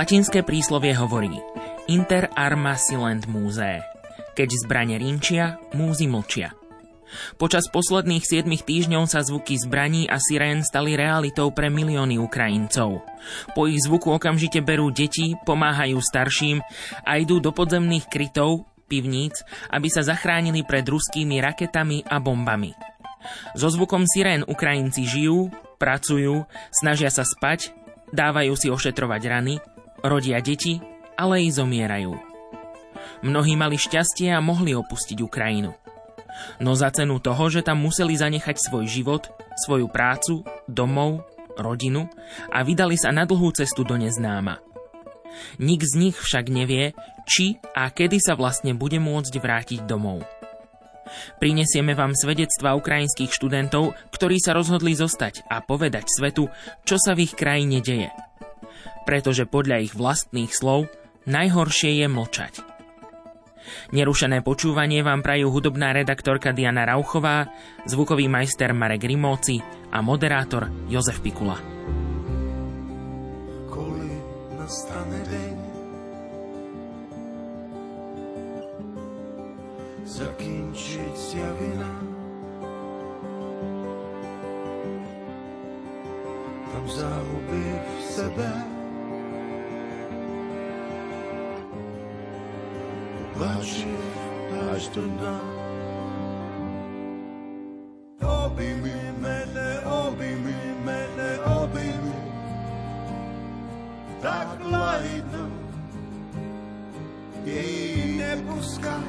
Latinské príslovie hovorí Inter arma silent musee. Keď zbrane rinčia, múzy mlčia. Počas posledných 7 týždňov sa zvuky zbraní a sirén stali realitou pre milióny Ukrajincov. Po ich zvuku okamžite berú deti, pomáhajú starším a idú do podzemných krytov, pivníc, aby sa zachránili pred ruskými raketami a bombami. So zvukom sirén Ukrajinci žijú, pracujú, snažia sa spať, dávajú si ošetrovať rany, rodia deti ale i zomierajú. Mnohí mali šťastie a mohli opustiť Ukrajinu. No za cenu toho, že tam museli zanechať svoj život, svoju prácu, domov, rodinu a vydali sa na dlhú cestu do neznáma. Nik z nich však nevie, či a kedy sa vlastne bude môcť vrátiť domov. Prinesieme vám svedectva ukrajinských študentov, ktorí sa rozhodli zostať a povedať svetu, čo sa v ich krajine deje pretože podľa ich vlastných slov najhoršie je mlčať. Nerušené počúvanie vám prajú hudobná redaktorka Diana Rauchová, zvukový majster Marek Rimóci a moderátor Jozef Pikula. Koli nastane deň, zakinčiť vina. Tam zahuby v sebe, plač až do dna. Objmi mene, objmi mene, objmi, tak lahidno jej ne puskaj.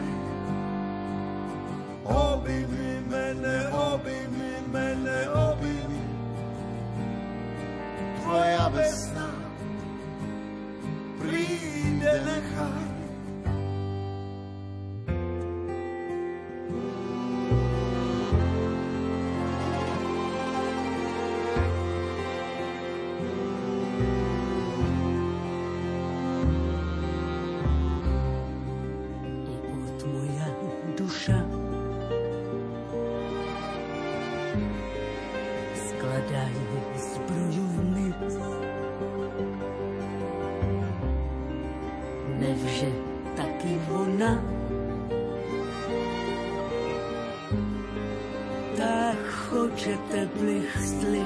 Objmi mene, objmi mene, objmi, tvoja vesna príde nechaj. nevže taky ona. Tak chočete blichtli,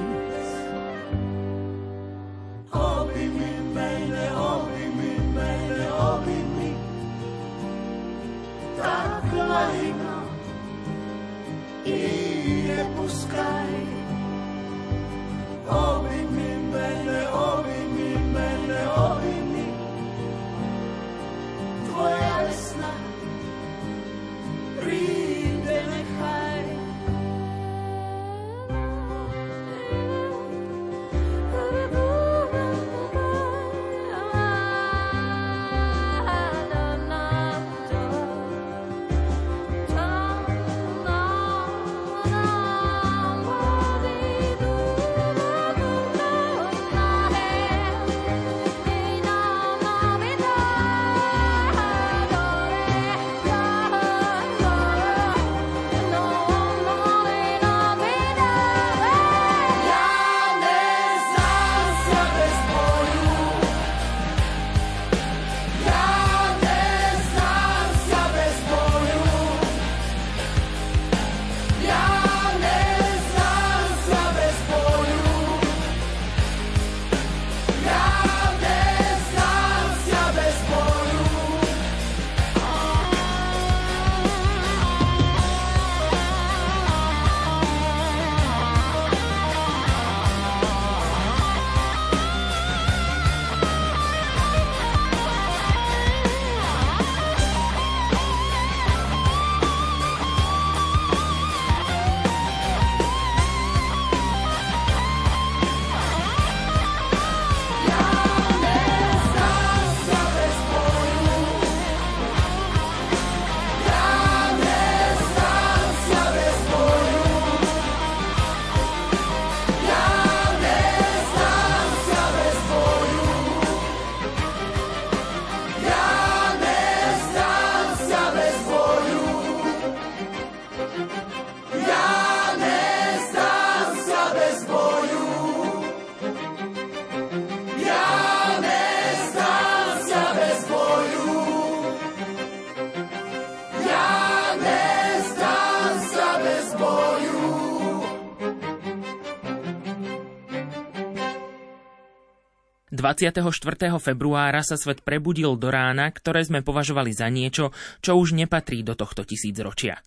24. februára sa svet prebudil do rána, ktoré sme považovali za niečo, čo už nepatrí do tohto tisícročia.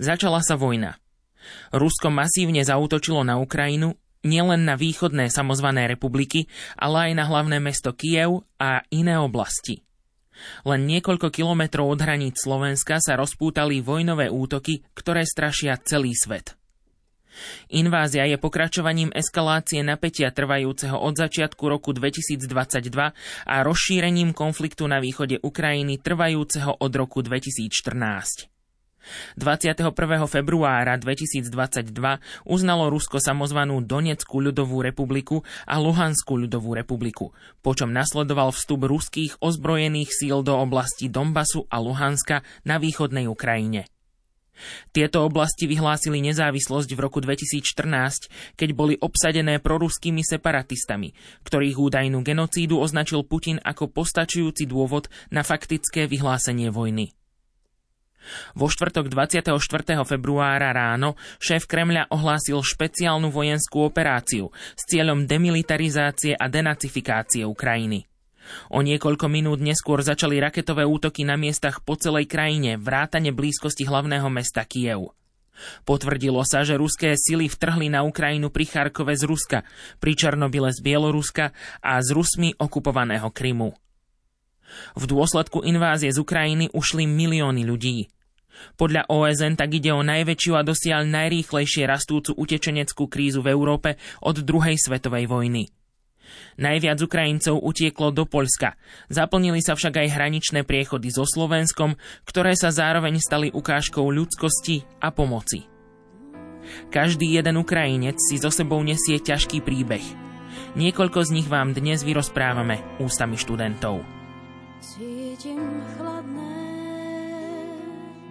Začala sa vojna. Rusko masívne zautočilo na Ukrajinu, nielen na východné samozvané republiky, ale aj na hlavné mesto Kiev a iné oblasti. Len niekoľko kilometrov od hraníc Slovenska sa rozpútali vojnové útoky, ktoré strašia celý svet. Invázia je pokračovaním eskalácie napätia trvajúceho od začiatku roku 2022 a rozšírením konfliktu na východe Ukrajiny trvajúceho od roku 2014. 21. februára 2022 uznalo Rusko samozvanú Donetskú ľudovú republiku a Luhanskú ľudovú republiku, počom nasledoval vstup ruských ozbrojených síl do oblasti Donbasu a Luhanska na východnej Ukrajine. Tieto oblasti vyhlásili nezávislosť v roku 2014, keď boli obsadené proruskými separatistami, ktorých údajnú genocídu označil Putin ako postačujúci dôvod na faktické vyhlásenie vojny. Vo štvrtok 24. februára ráno šéf Kremľa ohlásil špeciálnu vojenskú operáciu s cieľom demilitarizácie a denacifikácie Ukrajiny. O niekoľko minút neskôr začali raketové útoky na miestach po celej krajine, vrátane blízkosti hlavného mesta Kiev. Potvrdilo sa, že ruské sily vtrhli na Ukrajinu pri Charkove z Ruska, pri Černobyle z Bieloruska a z Rusmi okupovaného Krymu. V dôsledku invázie z Ukrajiny ušli milióny ľudí. Podľa OSN tak ide o najväčšiu a dosiaľ najrýchlejšie rastúcu utečeneckú krízu v Európe od druhej svetovej vojny. Najviac Ukrajincov utieklo do Poľska. Zaplnili sa však aj hraničné priechody so Slovenskom, ktoré sa zároveň stali ukážkou ľudskosti a pomoci. Každý jeden Ukrajinec si so sebou nesie ťažký príbeh. Niekoľko z nich vám dnes vyrozprávame ústami študentov. Cítim chladné,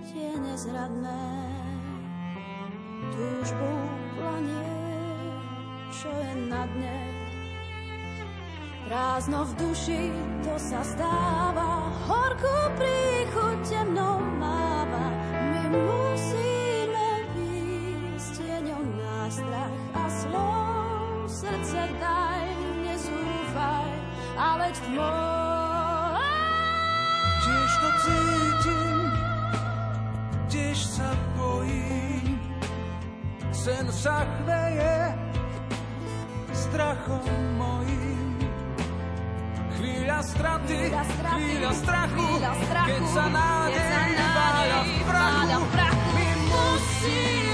tie nezradné, túžbou planie, čo je na dne Prázdno v duši, to sa stáva, horkú príchuť temnou máva. My musíme výjsť tieňom náš strach a slov. Srdce daj, nezúfaj, ale tmou. Tiež to cítim, tiež sa bojím, sen sa chveje strachom mojím chvíľa straty, chvíľa strachu, keď sa nádej váľa v prachu. My musíme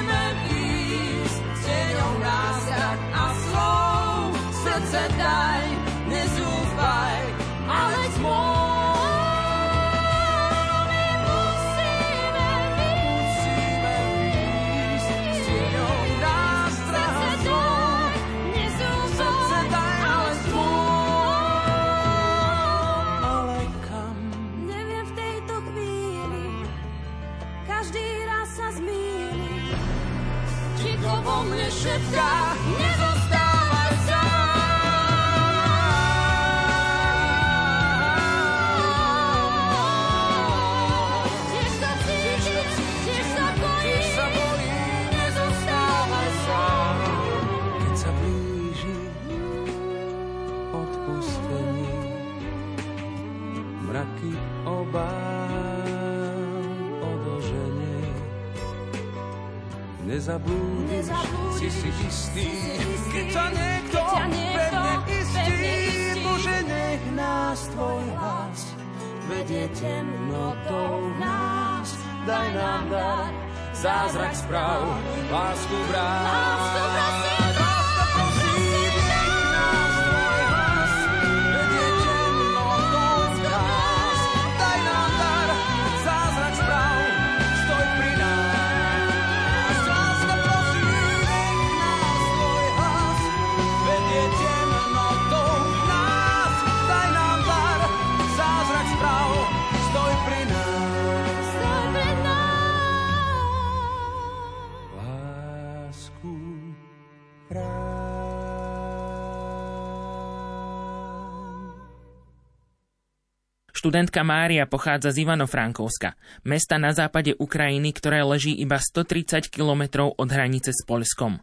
Študentka Mária pochádza z Ivano-Frankovska, mesta na západe Ukrajiny, ktoré leží iba 130 kilometrov od hranice s Poľskom.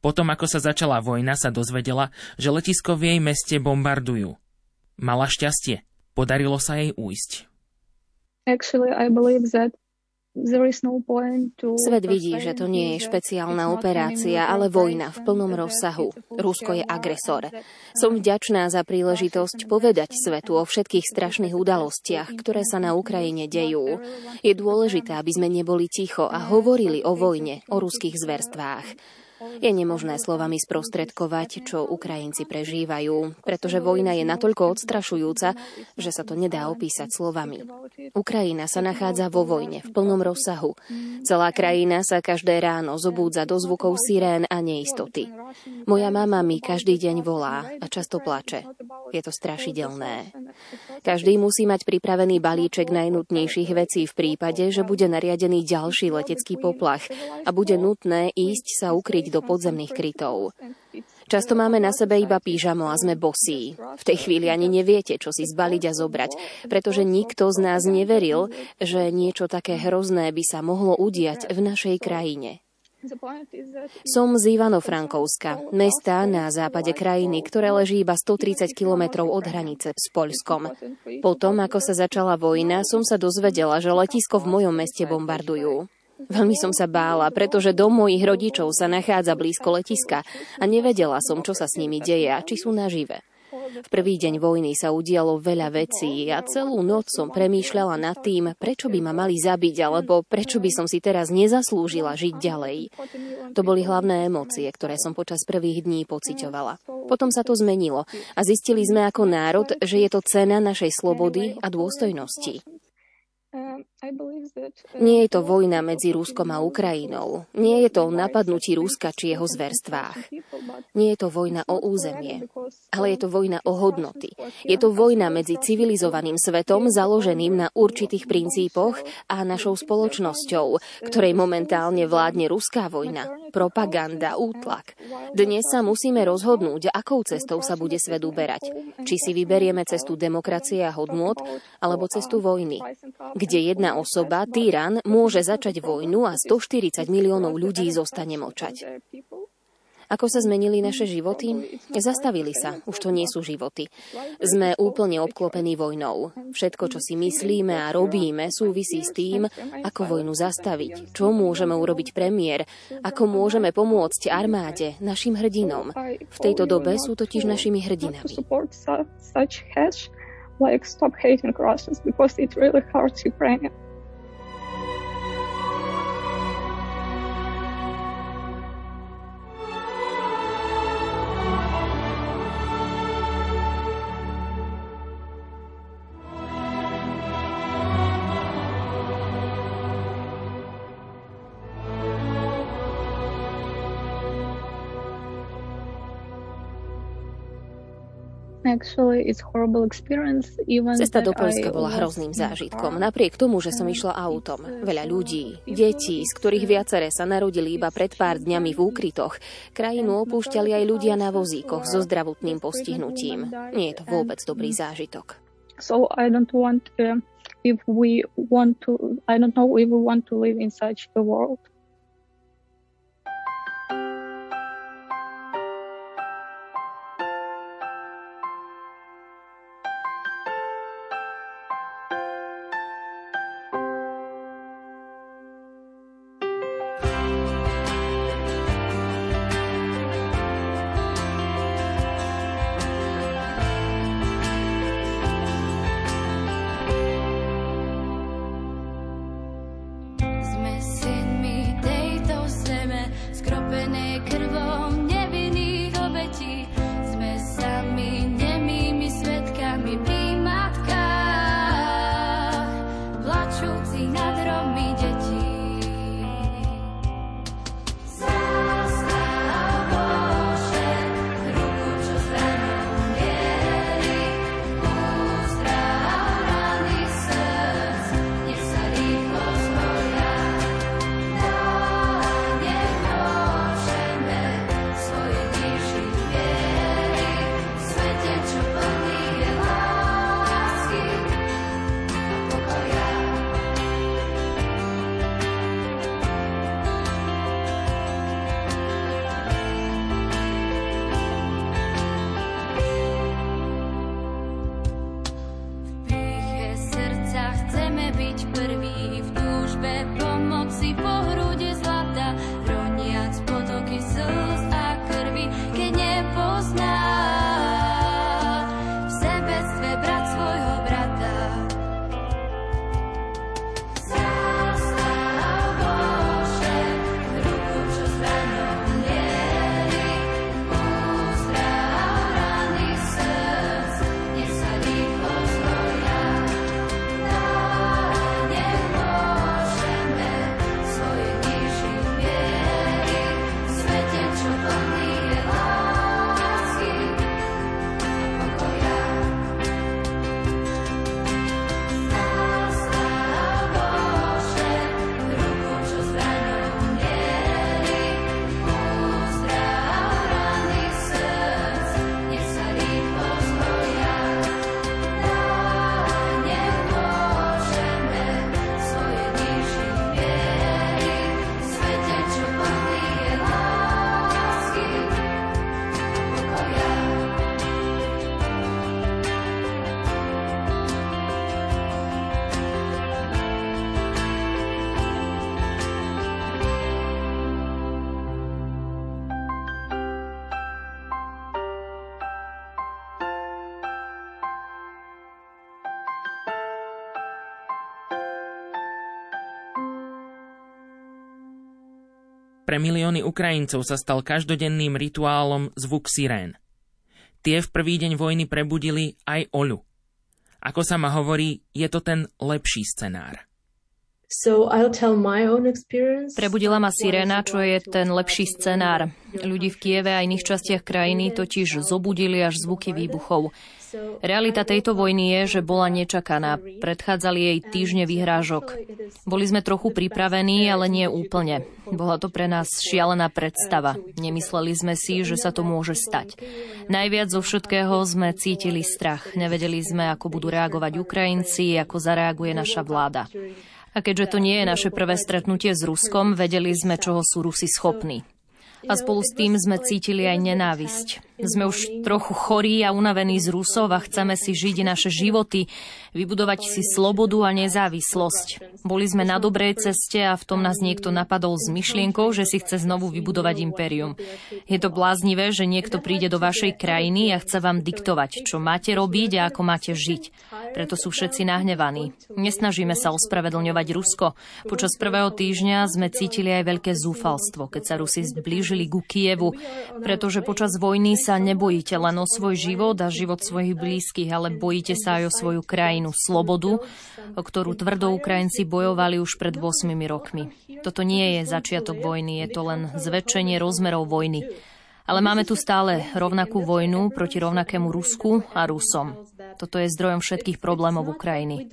Potom, ako sa začala vojna, sa dozvedela, že letisko v jej meste bombardujú. Mala šťastie. Podarilo sa jej újsť. Actually, I believe that Svet vidí, že to nie je špeciálna operácia, ale vojna v plnom rozsahu. Rusko je agresor. Som vďačná za príležitosť povedať svetu o všetkých strašných udalostiach, ktoré sa na Ukrajine dejú. Je dôležité, aby sme neboli ticho a hovorili o vojne, o ruských zverstvách. Je nemožné slovami sprostredkovať, čo Ukrajinci prežívajú, pretože vojna je natoľko odstrašujúca, že sa to nedá opísať slovami. Ukrajina sa nachádza vo vojne v plnom rozsahu. Celá krajina sa každé ráno zobúdza do zvukov sirén a neistoty. Moja mama mi každý deň volá a často plače. Je to strašidelné. Každý musí mať pripravený balíček najnutnejších vecí v prípade, že bude nariadený ďalší letecký poplach a bude nutné ísť sa ukryť do podzemných krytov. Často máme na sebe iba pížamo a sme bosí. V tej chvíli ani neviete, čo si zbaliť a zobrať, pretože nikto z nás neveril, že niečo také hrozné by sa mohlo udiať v našej krajine. Som z Ivano-Frankovska, mesta na západe krajiny, ktoré leží iba 130 kilometrov od hranice s Poľskom. Potom, ako sa začala vojna, som sa dozvedela, že letisko v mojom meste bombardujú. Veľmi som sa bála, pretože dom mojich rodičov sa nachádza blízko letiska a nevedela som, čo sa s nimi deje a či sú nažive. V prvý deň vojny sa udialo veľa vecí a celú noc som premýšľala nad tým, prečo by ma mali zabiť alebo prečo by som si teraz nezaslúžila žiť ďalej. To boli hlavné emócie, ktoré som počas prvých dní pociťovala. Potom sa to zmenilo a zistili sme ako národ, že je to cena našej slobody a dôstojnosti. Uh, Nie je to vojna medzi Ruskom a Ukrajinou. Nie je to o napadnutí Ruska či jeho zverstvách. Nie je to vojna o územie, ale je to vojna o hodnoty. Je to vojna medzi civilizovaným svetom založeným na určitých princípoch a našou spoločnosťou, ktorej momentálne vládne ruská vojna, propaganda, útlak. Dnes sa musíme rozhodnúť, akou cestou sa bude svet uberať. Či si vyberieme cestu demokracie a hodnôt, alebo cestu vojny kde jedna osoba, tyran, môže začať vojnu a 140 miliónov ľudí zostane močať. Ako sa zmenili naše životy? Zastavili sa, už to nie sú životy. Sme úplne obklopení vojnou. Všetko, čo si myslíme a robíme, súvisí s tým, ako vojnu zastaviť, čo môžeme urobiť premiér, ako môžeme pomôcť armáde, našim hrdinom. V tejto dobe sú totiž našimi hrdinami like stop hating Russians because it really hurts Ukrainians. Cesta do Polska bola hrozným zážitkom. Napriek tomu, že som išla autom, veľa ľudí, detí, z ktorých viaceré sa narodili iba pred pár dňami v úkrytoch, krajinu opúšťali aj ľudia na vozíkoch so zdravotným postihnutím. Nie je to vôbec dobrý zážitok. So I don't want uh, if we want to I don't know if we want to live in such a world. Pre milióny Ukrajincov sa stal každodenným rituálom zvuk sirén. Tie v prvý deň vojny prebudili aj Oľu. Ako sa ma hovorí, je to ten lepší scenár. Prebudila ma siréna, čo je ten lepší scenár. Ľudí v Kieve a iných častiach krajiny totiž zobudili až zvuky výbuchov. Realita tejto vojny je, že bola nečakaná. Predchádzali jej týždne vyhrážok. Boli sme trochu pripravení, ale nie úplne. Bola to pre nás šialená predstava. Nemysleli sme si, že sa to môže stať. Najviac zo všetkého sme cítili strach. Nevedeli sme, ako budú reagovať Ukrajinci, ako zareaguje naša vláda. A keďže to nie je naše prvé stretnutie s Ruskom, vedeli sme, čoho sú Rusi schopní a spolu s tým sme cítili aj nenávisť. Sme už trochu chorí a unavení z Rusov a chceme si žiť naše životy, vybudovať si slobodu a nezávislosť. Boli sme na dobrej ceste a v tom nás niekto napadol s myšlienkou, že si chce znovu vybudovať impérium. Je to bláznivé, že niekto príde do vašej krajiny a chce vám diktovať, čo máte robiť a ako máte žiť. Preto sú všetci nahnevaní. Nesnažíme sa ospravedlňovať Rusko. Počas prvého týždňa sme cítili aj veľké zúfalstvo, keď sa Rusi zblížili ku Kievu, pretože počas vojny sa nebojíte len o svoj život a život svojich blízkych, ale bojíte sa aj o svoju krajinu, slobodu, o ktorú tvrdo Ukrajinci bojovali už pred 8 rokmi. Toto nie je začiatok vojny, je to len zväčšenie rozmerov vojny. Ale máme tu stále rovnakú vojnu proti rovnakému Rusku a Rusom. Toto je zdrojom všetkých problémov Ukrajiny.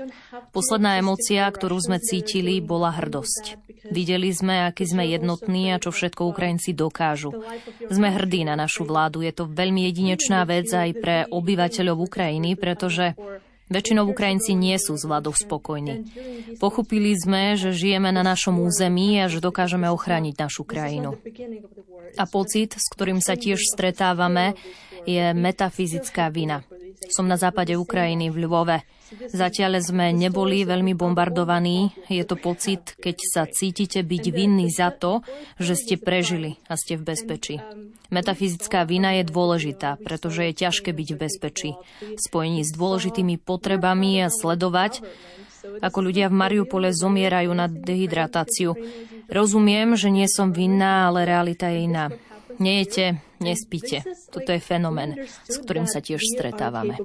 Posledná emócia, ktorú sme cítili, bola hrdosť. Videli sme, aký sme jednotní a čo všetko Ukrajinci dokážu. Sme hrdí na našu vládu. Je to veľmi jedinečná vec aj pre obyvateľov Ukrajiny, pretože Väčšinou Ukrajinci nie sú s vládou spokojní. Pochopili sme, že žijeme na našom území a že dokážeme ochrániť našu krajinu. A pocit, s ktorým sa tiež stretávame, je metafyzická vina. Som na západe Ukrajiny v Ľvove. Zatiaľ sme neboli veľmi bombardovaní. Je to pocit, keď sa cítite byť vinní za to, že ste prežili a ste v bezpečí. Metafyzická vina je dôležitá, pretože je ťažké byť v bezpečí. Spojení s dôležitými potrebami a sledovať, ako ľudia v Mariupole zomierajú na dehydratáciu. Rozumiem, že nie som vinná, ale realita je iná. Nejete, nespíte. Toto je fenomén, s ktorým sa tiež stretávame.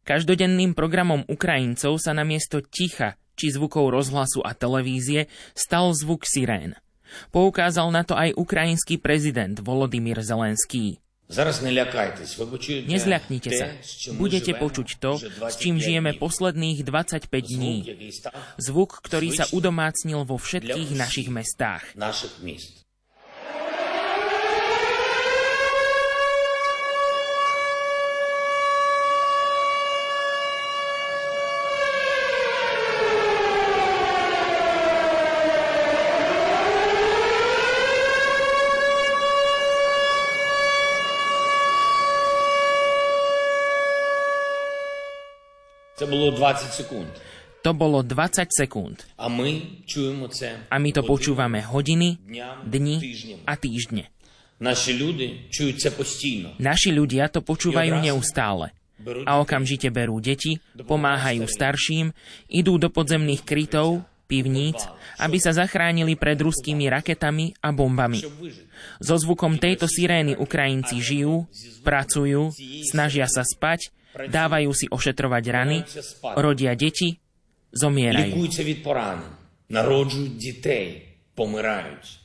Každodenným programom Ukrajincov sa namiesto ticha či zvukov rozhlasu a televízie stal zvuk sirén. Poukázal na to aj ukrajinský prezident Volodymyr Zelenský. Nezľaknite sa. Budete počuť to, s čím žijeme posledných 25 dní. Zvuk, ktorý sa udomácnil vo všetkých našich mestách. Це було 20 секунд. To bolo 20 sekúnd. A my čujeme це A my to počúvame hodiny, dni a týždne. Naši ľudia čujú це постійно. Naši ľudia to počúvajú neustále. A okamžite berú deti, pomáhajú starším, idú do podzemných krytov, pivníc, aby sa zachránili pred ruskými raketami a bombami. So zvukom tejto sirény Ukrajinci žijú, pracujú, snažia sa spať dávajú si ošetrovať rany, rodia deti, zomierajú. Likujú sa od porány, narodžujú detej, pomýrajú.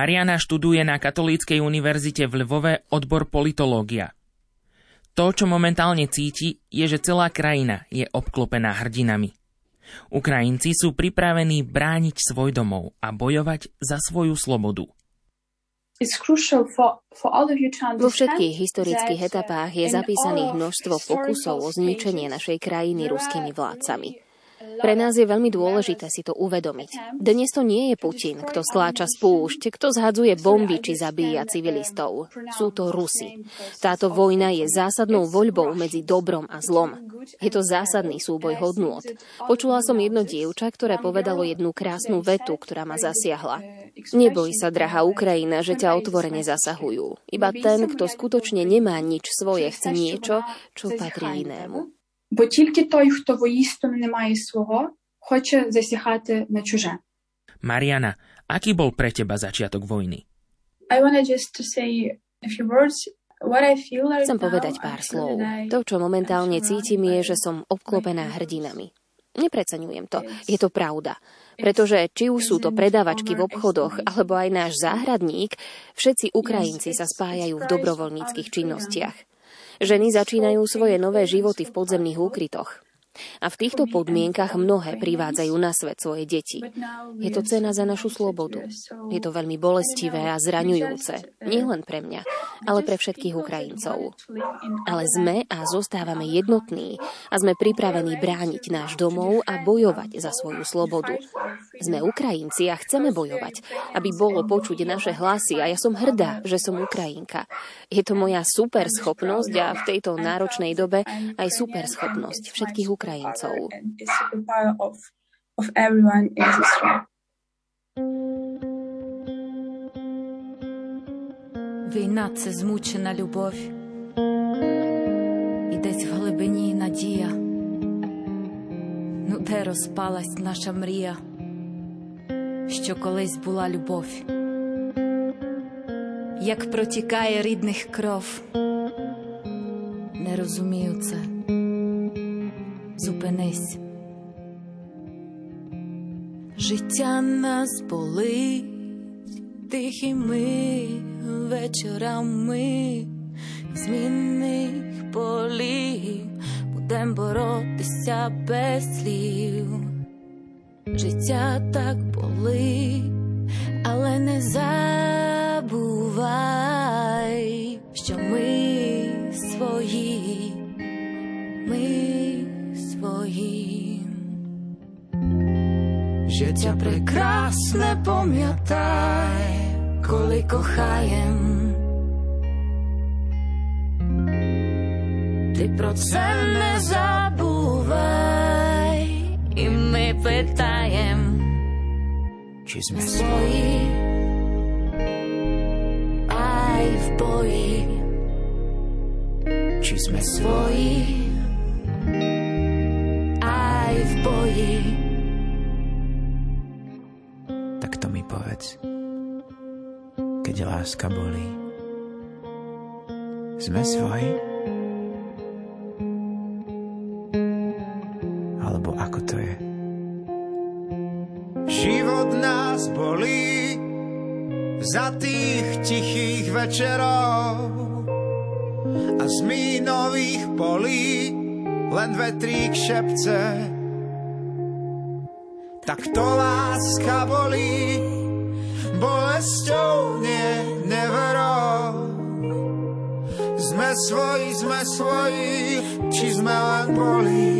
Mariana študuje na Katolíckej univerzite v Lvove odbor politológia. To, čo momentálne cíti, je, že celá krajina je obklopená hrdinami. Ukrajinci sú pripravení brániť svoj domov a bojovať za svoju slobodu. Vo všetkých historických etapách je zapísaných množstvo pokusov o zničenie našej krajiny ruskými vládcami. Pre nás je veľmi dôležité si to uvedomiť. Dnes to nie je Putin, kto stláča spúšť, kto zhadzuje bomby či zabíja civilistov. Sú to Rusi. Táto vojna je zásadnou voľbou medzi dobrom a zlom. Je to zásadný súboj hodnôt. Počula som jedno dievča, ktoré povedalo jednu krásnu vetu, ktorá ma zasiahla. Neboj sa, drahá Ukrajina, že ťa otvorene zasahujú. Iba ten, kto skutočne nemá nič svoje, chce niečo, čo patrí inému. Бо тільки той, хто воістину не має свого, хоче засіхати на чуже. Mariana, aký bol pre teba začiatok vojny? I wanna just to say a few words. What I feel right Chcem povedať pár slov. To, čo momentálne cítim, je, že som obklopená hrdinami. Nepreceňujem to. Je to pravda. Pretože či už sú to predávačky v obchodoch, alebo aj náš záhradník, všetci Ukrajinci sa spájajú v dobrovoľníckých činnostiach. Ženy začínajú svoje nové životy v podzemných úkrytoch. A v týchto podmienkach mnohé privádzajú na svet svoje deti. Je to cena za našu slobodu. Je to veľmi bolestivé a zraňujúce. Nielen pre mňa, ale pre všetkých Ukrajincov. Ale sme a zostávame jednotní a sme pripravení brániť náš domov a bojovať za svoju slobodu. Sme Ukrajinci a chceme bojovať, aby bolo počuť naše hlasy a ja som hrdá, že som Ukrajinka. Je to moja super schopnosť a v tejto náročnej dobe aj super schopnosť všetkých Ukrajincov. Ukrajincov. Війна це змучена любов, і десь в глибині надія, ну де розпалась наша мрія, що колись була любов, як протікає рідних кров, не розумію це зупинись. Життя нас болить тихими вечорами, змінних полів, будем боротися без слів. Життя так болить, але не забувай, що ми свої. Ми tvojím. Že ťa prekrásne pomiataj, koliko chajem. Ty proce nezabúvaj, i my pytajem, či sme svoji aj v boji či sme svoji v boji. Tak to mi povedz, keď láska bolí. Sme svoji? Alebo ako to je? Život nás bolí za tých tichých večerov a z mínových polí len vetrík šepce to láska bolí, bolesťou nie neverou. Sme svoji, sme svoji, či sme len boli.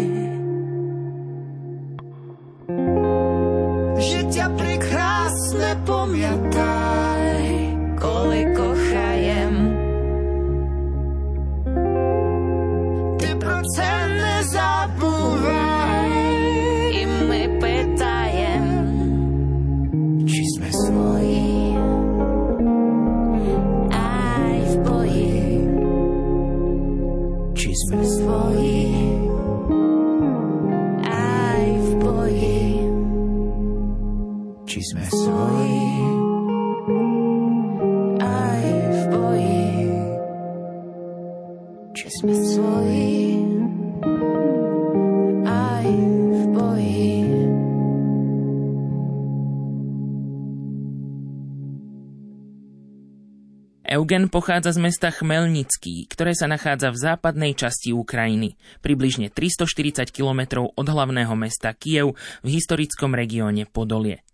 Eugen pochádza z mesta Chmelnický, ktoré sa nachádza v západnej časti Ukrajiny, približne 340 kilometrov od hlavného mesta Kiev v historickom regióne Podolie.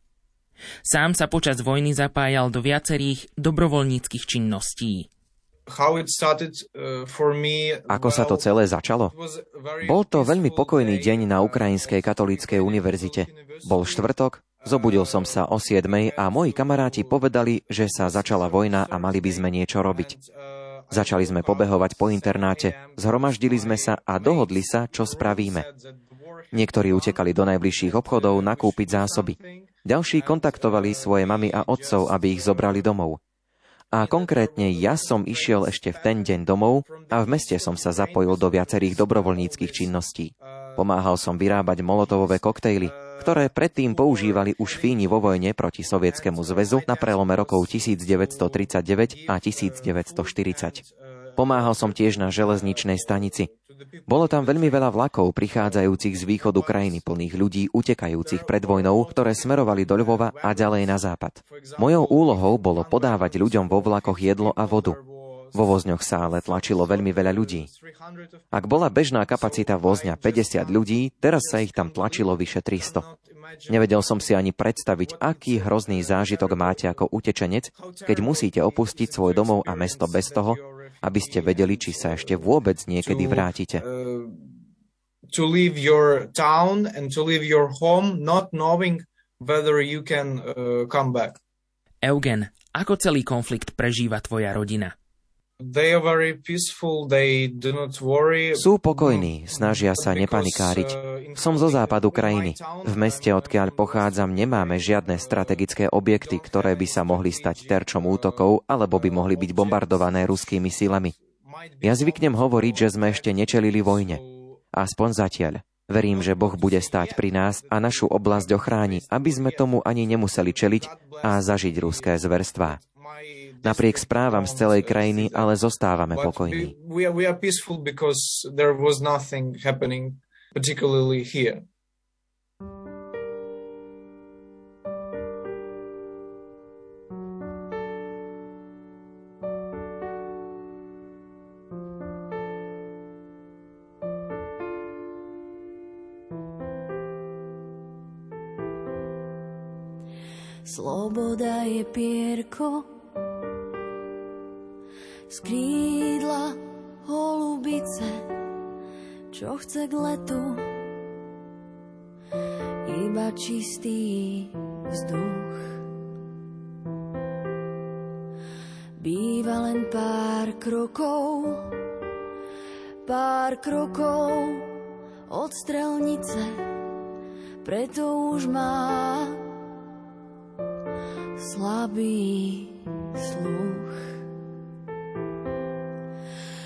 Sám sa počas vojny zapájal do viacerých dobrovoľníckých činností. Uh, Ako sa to celé začalo? Bol to veľmi pokojný deň na Ukrajinskej katolíckej univerzite. Bol štvrtok, Zobudil som sa o 7 a moji kamaráti povedali, že sa začala vojna a mali by sme niečo robiť. Začali sme pobehovať po internáte, zhromaždili sme sa a dohodli sa, čo spravíme. Niektorí utekali do najbližších obchodov nakúpiť zásoby. Ďalší kontaktovali svoje mamy a otcov, aby ich zobrali domov. A konkrétne ja som išiel ešte v ten deň domov a v meste som sa zapojil do viacerých dobrovoľníckých činností. Pomáhal som vyrábať molotovové koktejly, ktoré predtým používali už Fíni vo vojne proti Sovietskému zväzu na prelome rokov 1939 a 1940. Pomáhal som tiež na železničnej stanici. Bolo tam veľmi veľa vlakov prichádzajúcich z východu krajiny plných ľudí utekajúcich pred vojnou, ktoré smerovali do Ľvova a ďalej na západ. Mojou úlohou bolo podávať ľuďom vo vlakoch jedlo a vodu. Vo vozňoch sa ale tlačilo veľmi veľa ľudí. Ak bola bežná kapacita vozňa 50 ľudí, teraz sa ich tam tlačilo vyše 300. Nevedel som si ani predstaviť, aký hrozný zážitok máte ako utečenec, keď musíte opustiť svoj domov a mesto bez toho, aby ste vedeli, či sa ešte vôbec niekedy vrátite. Uh, to leave your town and to leave your home not knowing whether you can uh, come back. Eugen, ako celý konflikt prežíva tvoja rodina? Sú pokojní, snažia sa nepanikáriť. Som zo západu krajiny. V meste, odkiaľ pochádzam, nemáme žiadne strategické objekty, ktoré by sa mohli stať terčom útokov alebo by mohli byť bombardované ruskými silami. Ja zvyknem hovoriť, že sme ešte nečelili vojne. Aspoň zatiaľ. Verím, že Boh bude stáť pri nás a našu oblasť ochráni, aby sme tomu ani nemuseli čeliť a zažiť ruské zverstvá. Napriek správam z celej krajiny, ale zostávame pokojní. Sloboda je pierko, z krídla holubice, čo chce k letu. Iba čistý vzduch. Býva len pár krokov, pár krokov od strelnice, preto už má slabý sluch.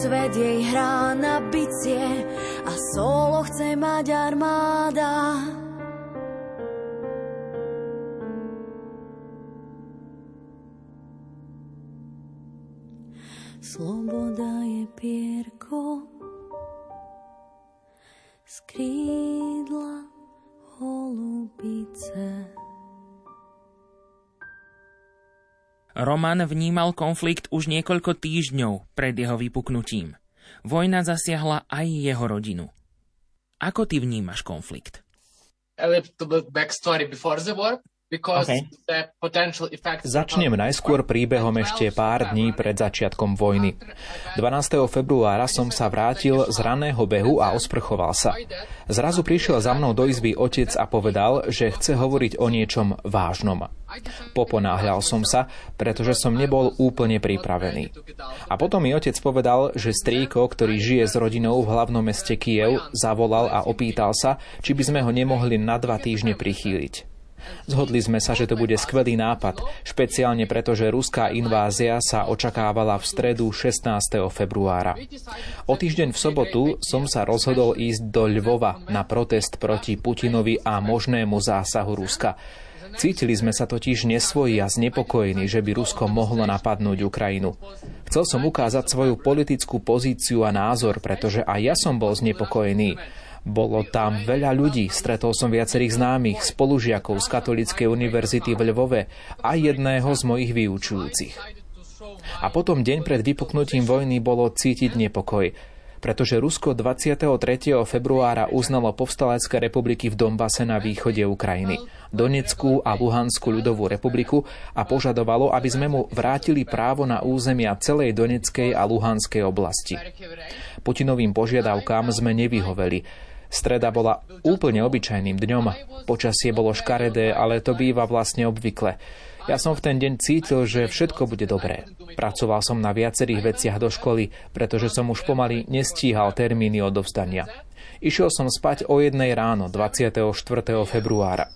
Svet jej hrá na bicie a solo chce mať armáda. Sloboda je pierko z holubice. Roman vnímal konflikt už niekoľko týždňov pred jeho vypuknutím. Vojna zasiahla aj jeho rodinu. Ako ty vnímaš konflikt? Okay. Začnem najskôr príbehom ešte pár dní pred začiatkom vojny. 12. februára som sa vrátil z raného behu a osprchoval sa. Zrazu prišiel za mnou do izby otec a povedal, že chce hovoriť o niečom vážnom. Poponáhľal som sa, pretože som nebol úplne pripravený. A potom mi otec povedal, že strýko, ktorý žije s rodinou v hlavnom meste Kiev, zavolal a opýtal sa, či by sme ho nemohli na dva týždne prichýliť. Zhodli sme sa, že to bude skvelý nápad, špeciálne preto, že ruská invázia sa očakávala v stredu 16. februára. O týždeň v sobotu som sa rozhodol ísť do Lvova na protest proti Putinovi a možnému zásahu Ruska. Cítili sme sa totiž nesvoji a znepokojení, že by Rusko mohlo napadnúť Ukrajinu. Chcel som ukázať svoju politickú pozíciu a názor, pretože aj ja som bol znepokojený. Bolo tam veľa ľudí, stretol som viacerých známych, spolužiakov z Katolíckej univerzity v Lvove a jedného z mojich vyučujúcich. A potom deň pred vypuknutím vojny bolo cítiť nepokoj, pretože Rusko 23. februára uznalo povstalecké republiky v Dombase na východe Ukrajiny, Donetskú a Luhanskú ľudovú republiku a požadovalo, aby sme mu vrátili právo na územia celej Doneckej a Luhanskej oblasti. Putinovým požiadavkám sme nevyhoveli, Streda bola úplne obyčajným dňom. Počasie bolo škaredé, ale to býva vlastne obvykle. Ja som v ten deň cítil, že všetko bude dobré. Pracoval som na viacerých veciach do školy, pretože som už pomaly nestíhal termíny odovzdania. Išiel som spať o jednej ráno 24. februára.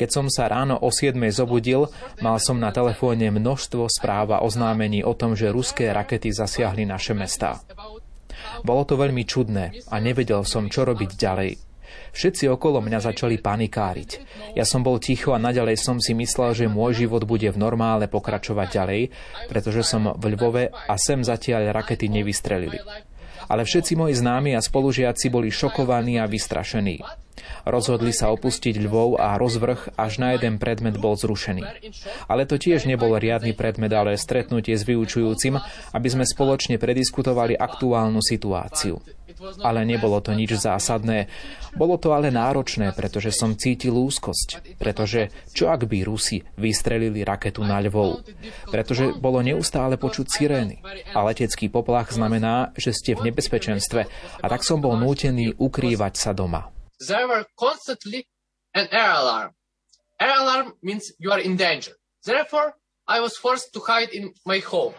Keď som sa ráno o 7 zobudil, mal som na telefóne množstvo správ a oznámení o tom, že ruské rakety zasiahli naše mestá. Bolo to veľmi čudné a nevedel som, čo robiť ďalej. Všetci okolo mňa začali panikáriť. Ja som bol ticho a naďalej som si myslel, že môj život bude v normále pokračovať ďalej, pretože som v Lvove a sem zatiaľ rakety nevystrelili. Ale všetci moji známi a spolužiaci boli šokovaní a vystrašení. Rozhodli sa opustiť Lvov a rozvrh, až na jeden predmet bol zrušený. Ale to tiež nebol riadny predmet, ale stretnutie s vyučujúcim, aby sme spoločne prediskutovali aktuálnu situáciu. Ale nebolo to nič zásadné. Bolo to ale náročné, pretože som cítil úzkosť. Pretože čo ak by Rusi vystrelili raketu na Lvov? Pretože bolo neustále počuť sirény. A letecký poplach znamená, že ste v nebezpečenstve. A tak som bol nútený ukrývať sa doma there were constantly an air alarm. Air alarm means you are in danger. Therefore, I was forced to hide in my home.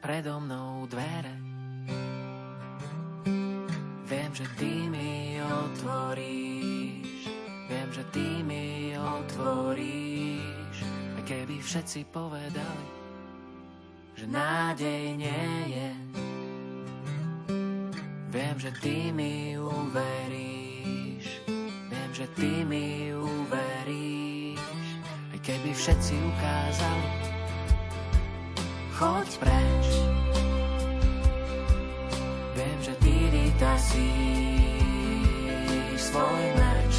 Predo mnou dvere, viem, že otvoríš. Viem, že ty mi otvoríš. A keby všetci povedali, že nádej nie je. Viem, že ty mi uveríš. Viem, že ty mi uveríš. Aj keby všetci ukázali, choď preč. Viem, že ty si svoj meč.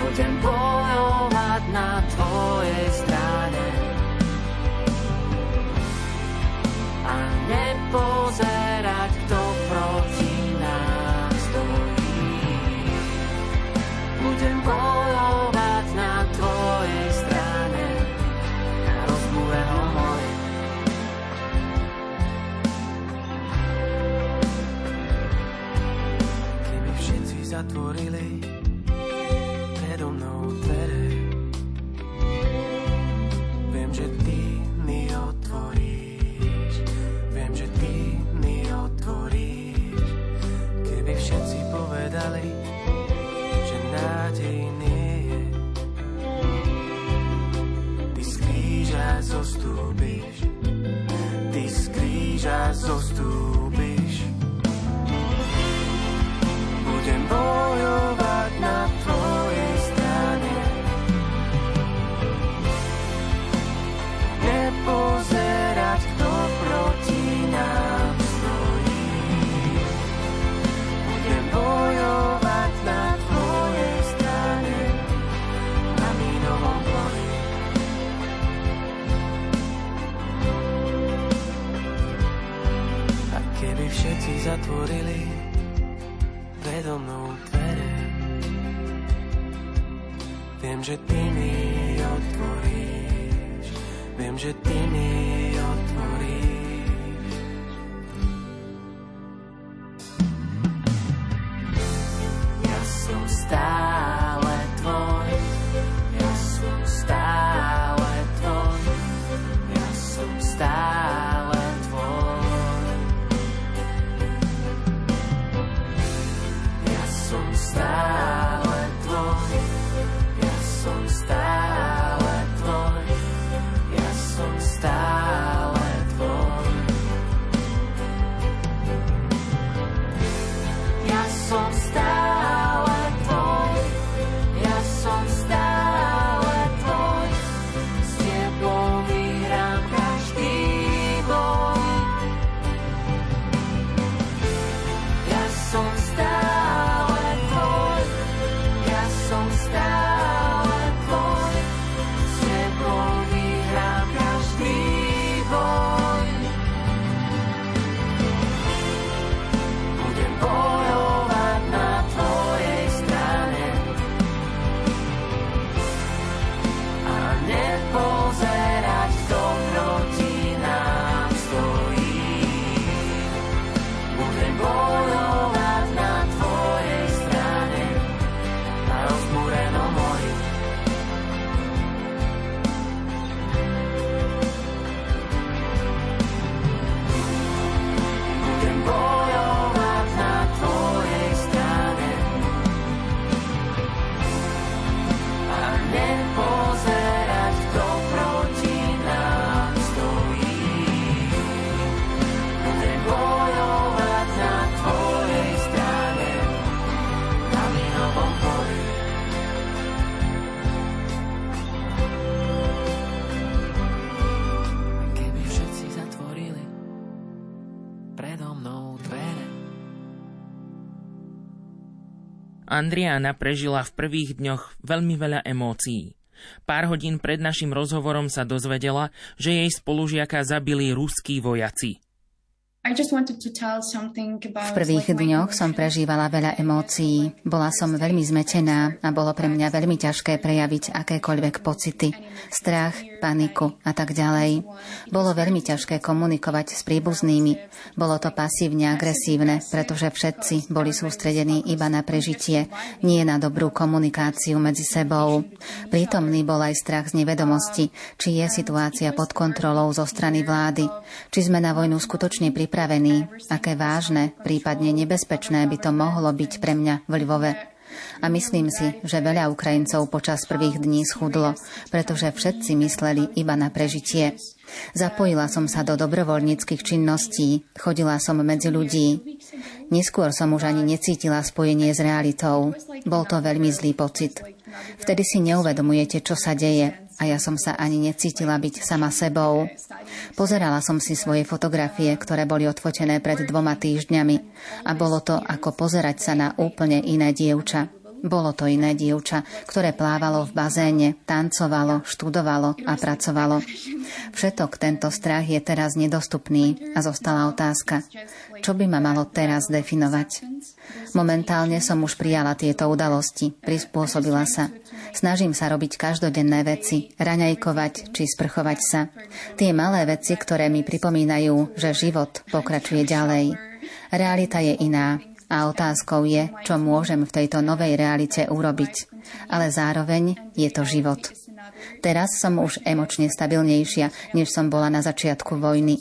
Budem bojovať na tvojej strane a nepozerať, povedali, Viem, že ty mi otvoríš, viem, že ty mi otvoríš. Andriana prežila v prvých dňoch veľmi veľa emócií. Pár hodín pred našim rozhovorom sa dozvedela, že jej spolužiaka zabili ruskí vojaci. V prvých dňoch som prežívala veľa emócií. Bola som veľmi zmetená a bolo pre mňa veľmi ťažké prejaviť akékoľvek pocity. Strach, paniku a tak ďalej. Bolo veľmi ťažké komunikovať s príbuznými. Bolo to pasívne agresívne, pretože všetci boli sústredení iba na prežitie, nie na dobrú komunikáciu medzi sebou. Prítomný bol aj strach z nevedomosti, či je situácia pod kontrolou zo strany vlády, či sme na vojnu skutočne pripravení, aké vážne, prípadne nebezpečné by to mohlo byť pre mňa v Lvove. A myslím si, že veľa Ukrajincov počas prvých dní schudlo, pretože všetci mysleli iba na prežitie. Zapojila som sa do dobrovoľníckých činností, chodila som medzi ľudí. Neskôr som už ani necítila spojenie s realitou. Bol to veľmi zlý pocit. Vtedy si neuvedomujete, čo sa deje a ja som sa ani necítila byť sama sebou. Pozerala som si svoje fotografie, ktoré boli odfotené pred dvoma týždňami a bolo to ako pozerať sa na úplne iné dievča. Bolo to iné dievča, ktoré plávalo v bazéne, tancovalo, študovalo a pracovalo. Všetok tento strach je teraz nedostupný a zostala otázka, čo by ma malo teraz definovať. Momentálne som už prijala tieto udalosti, prispôsobila sa. Snažím sa robiť každodenné veci, raňajkovať či sprchovať sa. Tie malé veci, ktoré mi pripomínajú, že život pokračuje ďalej. Realita je iná, a otázkou je, čo môžem v tejto novej realite urobiť. Ale zároveň je to život. Teraz som už emočne stabilnejšia, než som bola na začiatku vojny.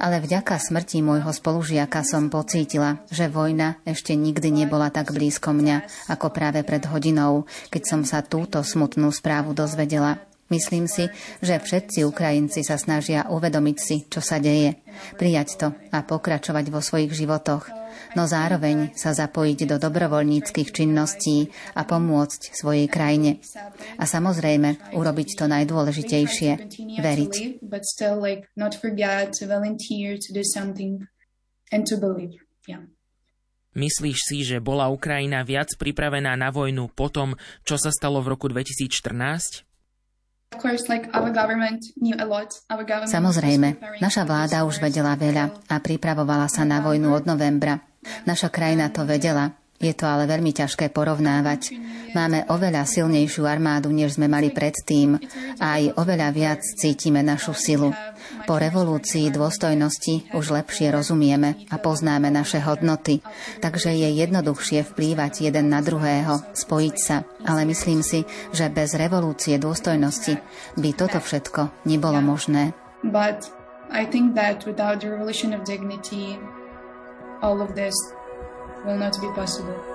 Ale vďaka smrti môjho spolužiaka som pocítila, že vojna ešte nikdy nebola tak blízko mňa, ako práve pred hodinou, keď som sa túto smutnú správu dozvedela. Myslím si, že všetci Ukrajinci sa snažia uvedomiť si, čo sa deje, prijať to a pokračovať vo svojich životoch, no zároveň sa zapojiť do dobrovoľníckých činností a pomôcť svojej krajine. A samozrejme urobiť to najdôležitejšie, veriť. Myslíš si, že bola Ukrajina viac pripravená na vojnu po tom, čo sa stalo v roku 2014? Samozrejme, naša vláda už vedela veľa a pripravovala sa na vojnu od novembra. Naša krajina to vedela, je to ale veľmi ťažké porovnávať. Máme oveľa silnejšiu armádu, než sme mali predtým aj oveľa viac cítime našu silu. Po revolúcii dôstojnosti už lepšie rozumieme a poznáme naše hodnoty, takže je jednoduchšie vplývať jeden na druhého, spojiť sa. Ale myslím si, že bez revolúcie dôstojnosti by toto všetko nebolo možné. But I think that without the revolution of dignity, all of this will not be possible.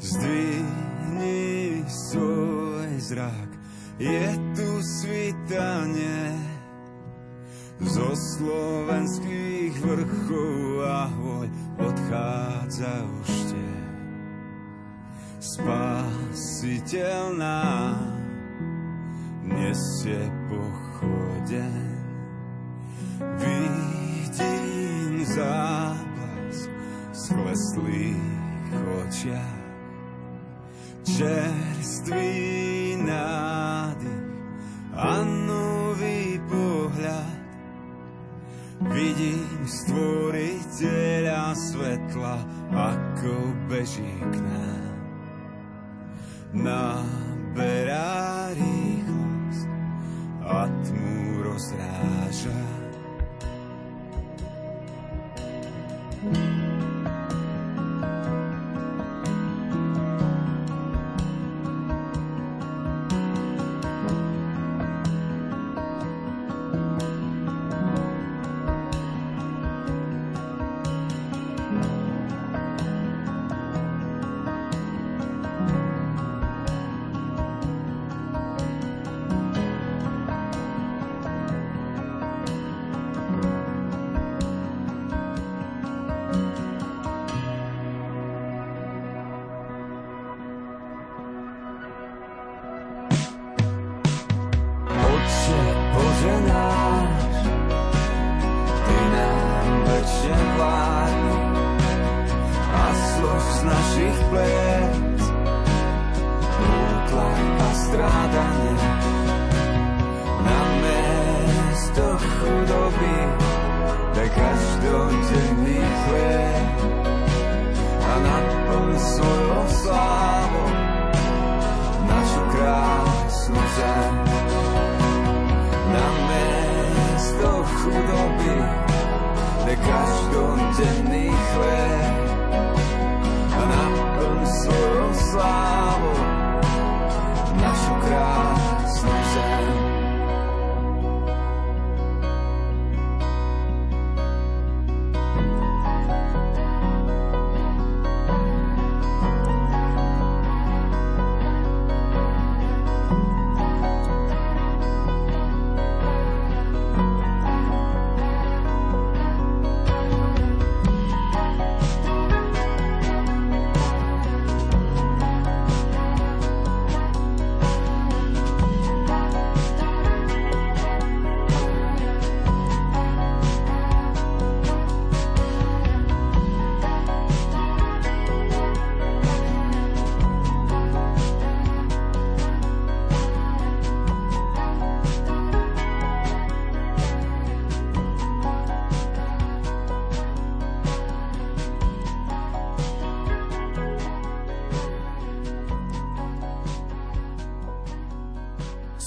Zdvihni svoj zrak, je tu svitanie zo slovenských vrchov a hôľ odchádza už tie. Spasiteľ nám nesie pochodeň. Vidím záblask skleslých očiach, čerstvý nádych a nový pohľad Vidím stvoriteľa svetla, ako beží k nám. Naberá rýchlosť a tmu rozráža.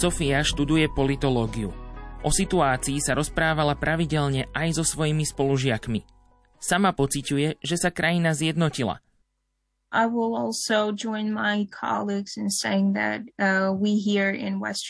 Sofia študuje politológiu. O situácii sa rozprávala pravidelne aj so svojimi spolužiakmi. Sama pociťuje, že sa krajina zjednotila. Uh,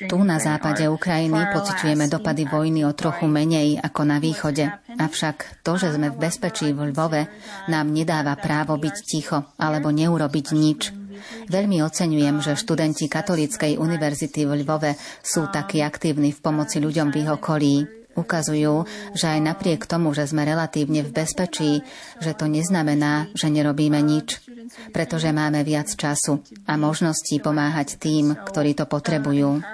tu na západe Ukrajiny pociťujeme dopady vojny o trochu menej ako na východe. Avšak to, že sme v bezpečí v Lvove, nám nedáva právo byť ticho alebo neurobiť nič. Veľmi oceňujem, že študenti Katolíckej univerzity v Lvove sú takí aktívni v pomoci ľuďom v ich okolí. Ukazujú, že aj napriek tomu, že sme relatívne v bezpečí, že to neznamená, že nerobíme nič, pretože máme viac času a možností pomáhať tým, ktorí to potrebujú.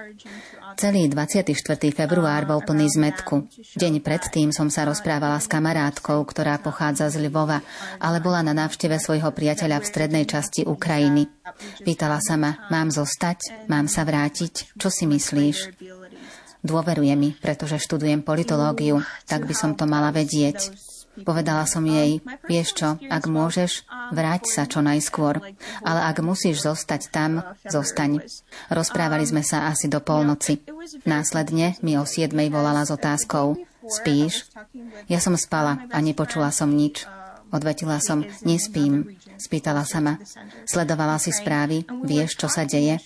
Celý 24. február bol plný zmetku. Deň predtým som sa rozprávala s kamarátkou, ktorá pochádza z Lvova, ale bola na návšteve svojho priateľa v strednej časti Ukrajiny. Pýtala sa ma, mám zostať, mám sa vrátiť, čo si myslíš? Dôveruje mi, pretože študujem politológiu, tak by som to mala vedieť. Povedala som jej, vieš čo, ak môžeš, vráť sa čo najskôr, ale ak musíš zostať tam, zostaň. Rozprávali sme sa asi do polnoci. Následne mi o siedmej volala s otázkou, spíš? Ja som spala a nepočula som nič. Odvetila som, nespím. Spýtala sa ma. Sledovala si správy, vieš, čo sa deje?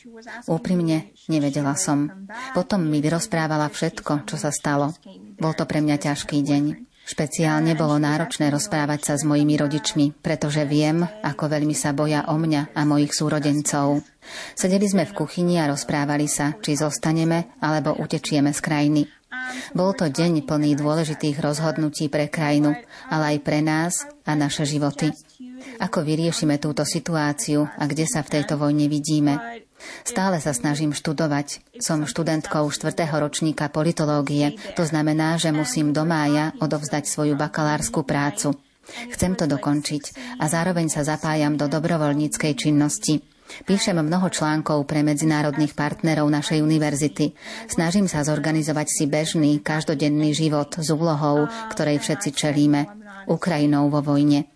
Úprimne, nevedela som. Potom mi vyrozprávala všetko, čo sa stalo. Bol to pre mňa ťažký deň. Špeciálne bolo náročné rozprávať sa s mojimi rodičmi, pretože viem, ako veľmi sa boja o mňa a mojich súrodencov. Sedeli sme v kuchyni a rozprávali sa, či zostaneme alebo utečieme z krajiny. Bol to deň plný dôležitých rozhodnutí pre krajinu, ale aj pre nás a naše životy. Ako vyriešime túto situáciu a kde sa v tejto vojne vidíme? Stále sa snažím študovať. Som študentkou 4. ročníka politológie. To znamená, že musím do mája odovzdať svoju bakalárskú prácu. Chcem to dokončiť a zároveň sa zapájam do dobrovoľníckej činnosti. Píšem mnoho článkov pre medzinárodných partnerov našej univerzity. Snažím sa zorganizovať si bežný, každodenný život s úlohou, ktorej všetci čelíme, Ukrajinou vo vojne.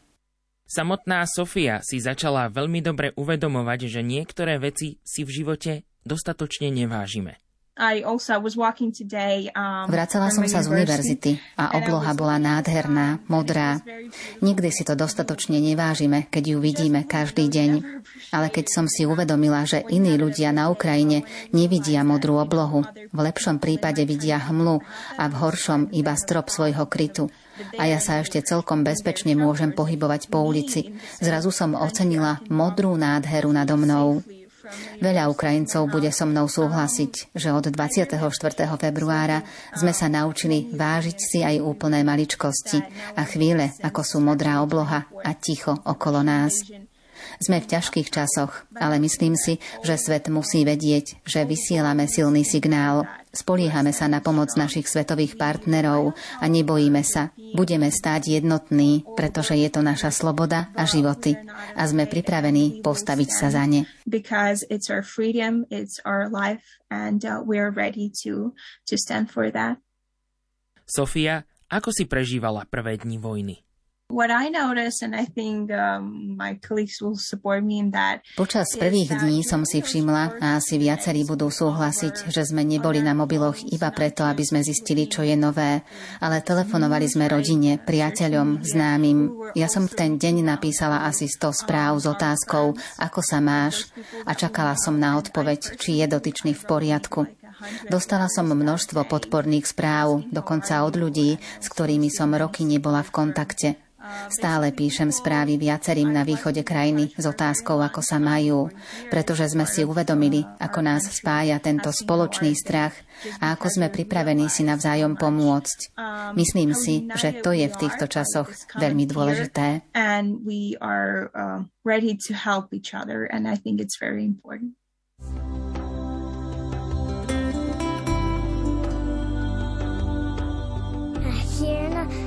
Samotná Sofia si začala veľmi dobre uvedomovať, že niektoré veci si v živote dostatočne nevážime. Um, Vracala som sa z univerzity a obloha bola nádherná, modrá. Nikdy si to dostatočne nevážime, keď ju vidíme každý deň. Ale keď som si uvedomila, že iní ľudia na Ukrajine nevidia modrú oblohu, v lepšom prípade vidia hmlu a v horšom iba strop svojho krytu, a ja sa ešte celkom bezpečne môžem pohybovať po ulici. Zrazu som ocenila modrú nádheru nado mnou. Veľa Ukrajincov bude so mnou súhlasiť, že od 24. februára sme sa naučili vážiť si aj úplné maličkosti a chvíle, ako sú modrá obloha a ticho okolo nás. Sme v ťažkých časoch, ale myslím si, že svet musí vedieť, že vysielame silný signál. Spoliehame sa na pomoc našich svetových partnerov a nebojíme sa. Budeme stáť jednotní, pretože je to naša sloboda a životy a sme pripravení postaviť sa za ne. Because it's our freedom, it's our life and uh, we're ready to, to stand for that. Sofia, ako si prežívala prvé dni vojny? Um, Počas prvých dní som si všimla, a asi viacerí budú súhlasiť, že sme neboli na mobiloch iba preto, aby sme zistili, čo je nové, ale telefonovali sme rodine, priateľom, známym. Ja som v ten deň napísala asi 100 správ s otázkou, ako sa máš a čakala som na odpoveď, či je dotyčný v poriadku. Dostala som množstvo podporných správ, dokonca od ľudí, s ktorými som roky nebola v kontakte. Stále píšem správy viacerým na východe krajiny s otázkou, ako sa majú, pretože sme si uvedomili, ako nás spája tento spoločný strach a ako sme pripravení si navzájom pomôcť. Myslím si, že to je v týchto časoch veľmi dôležité. Here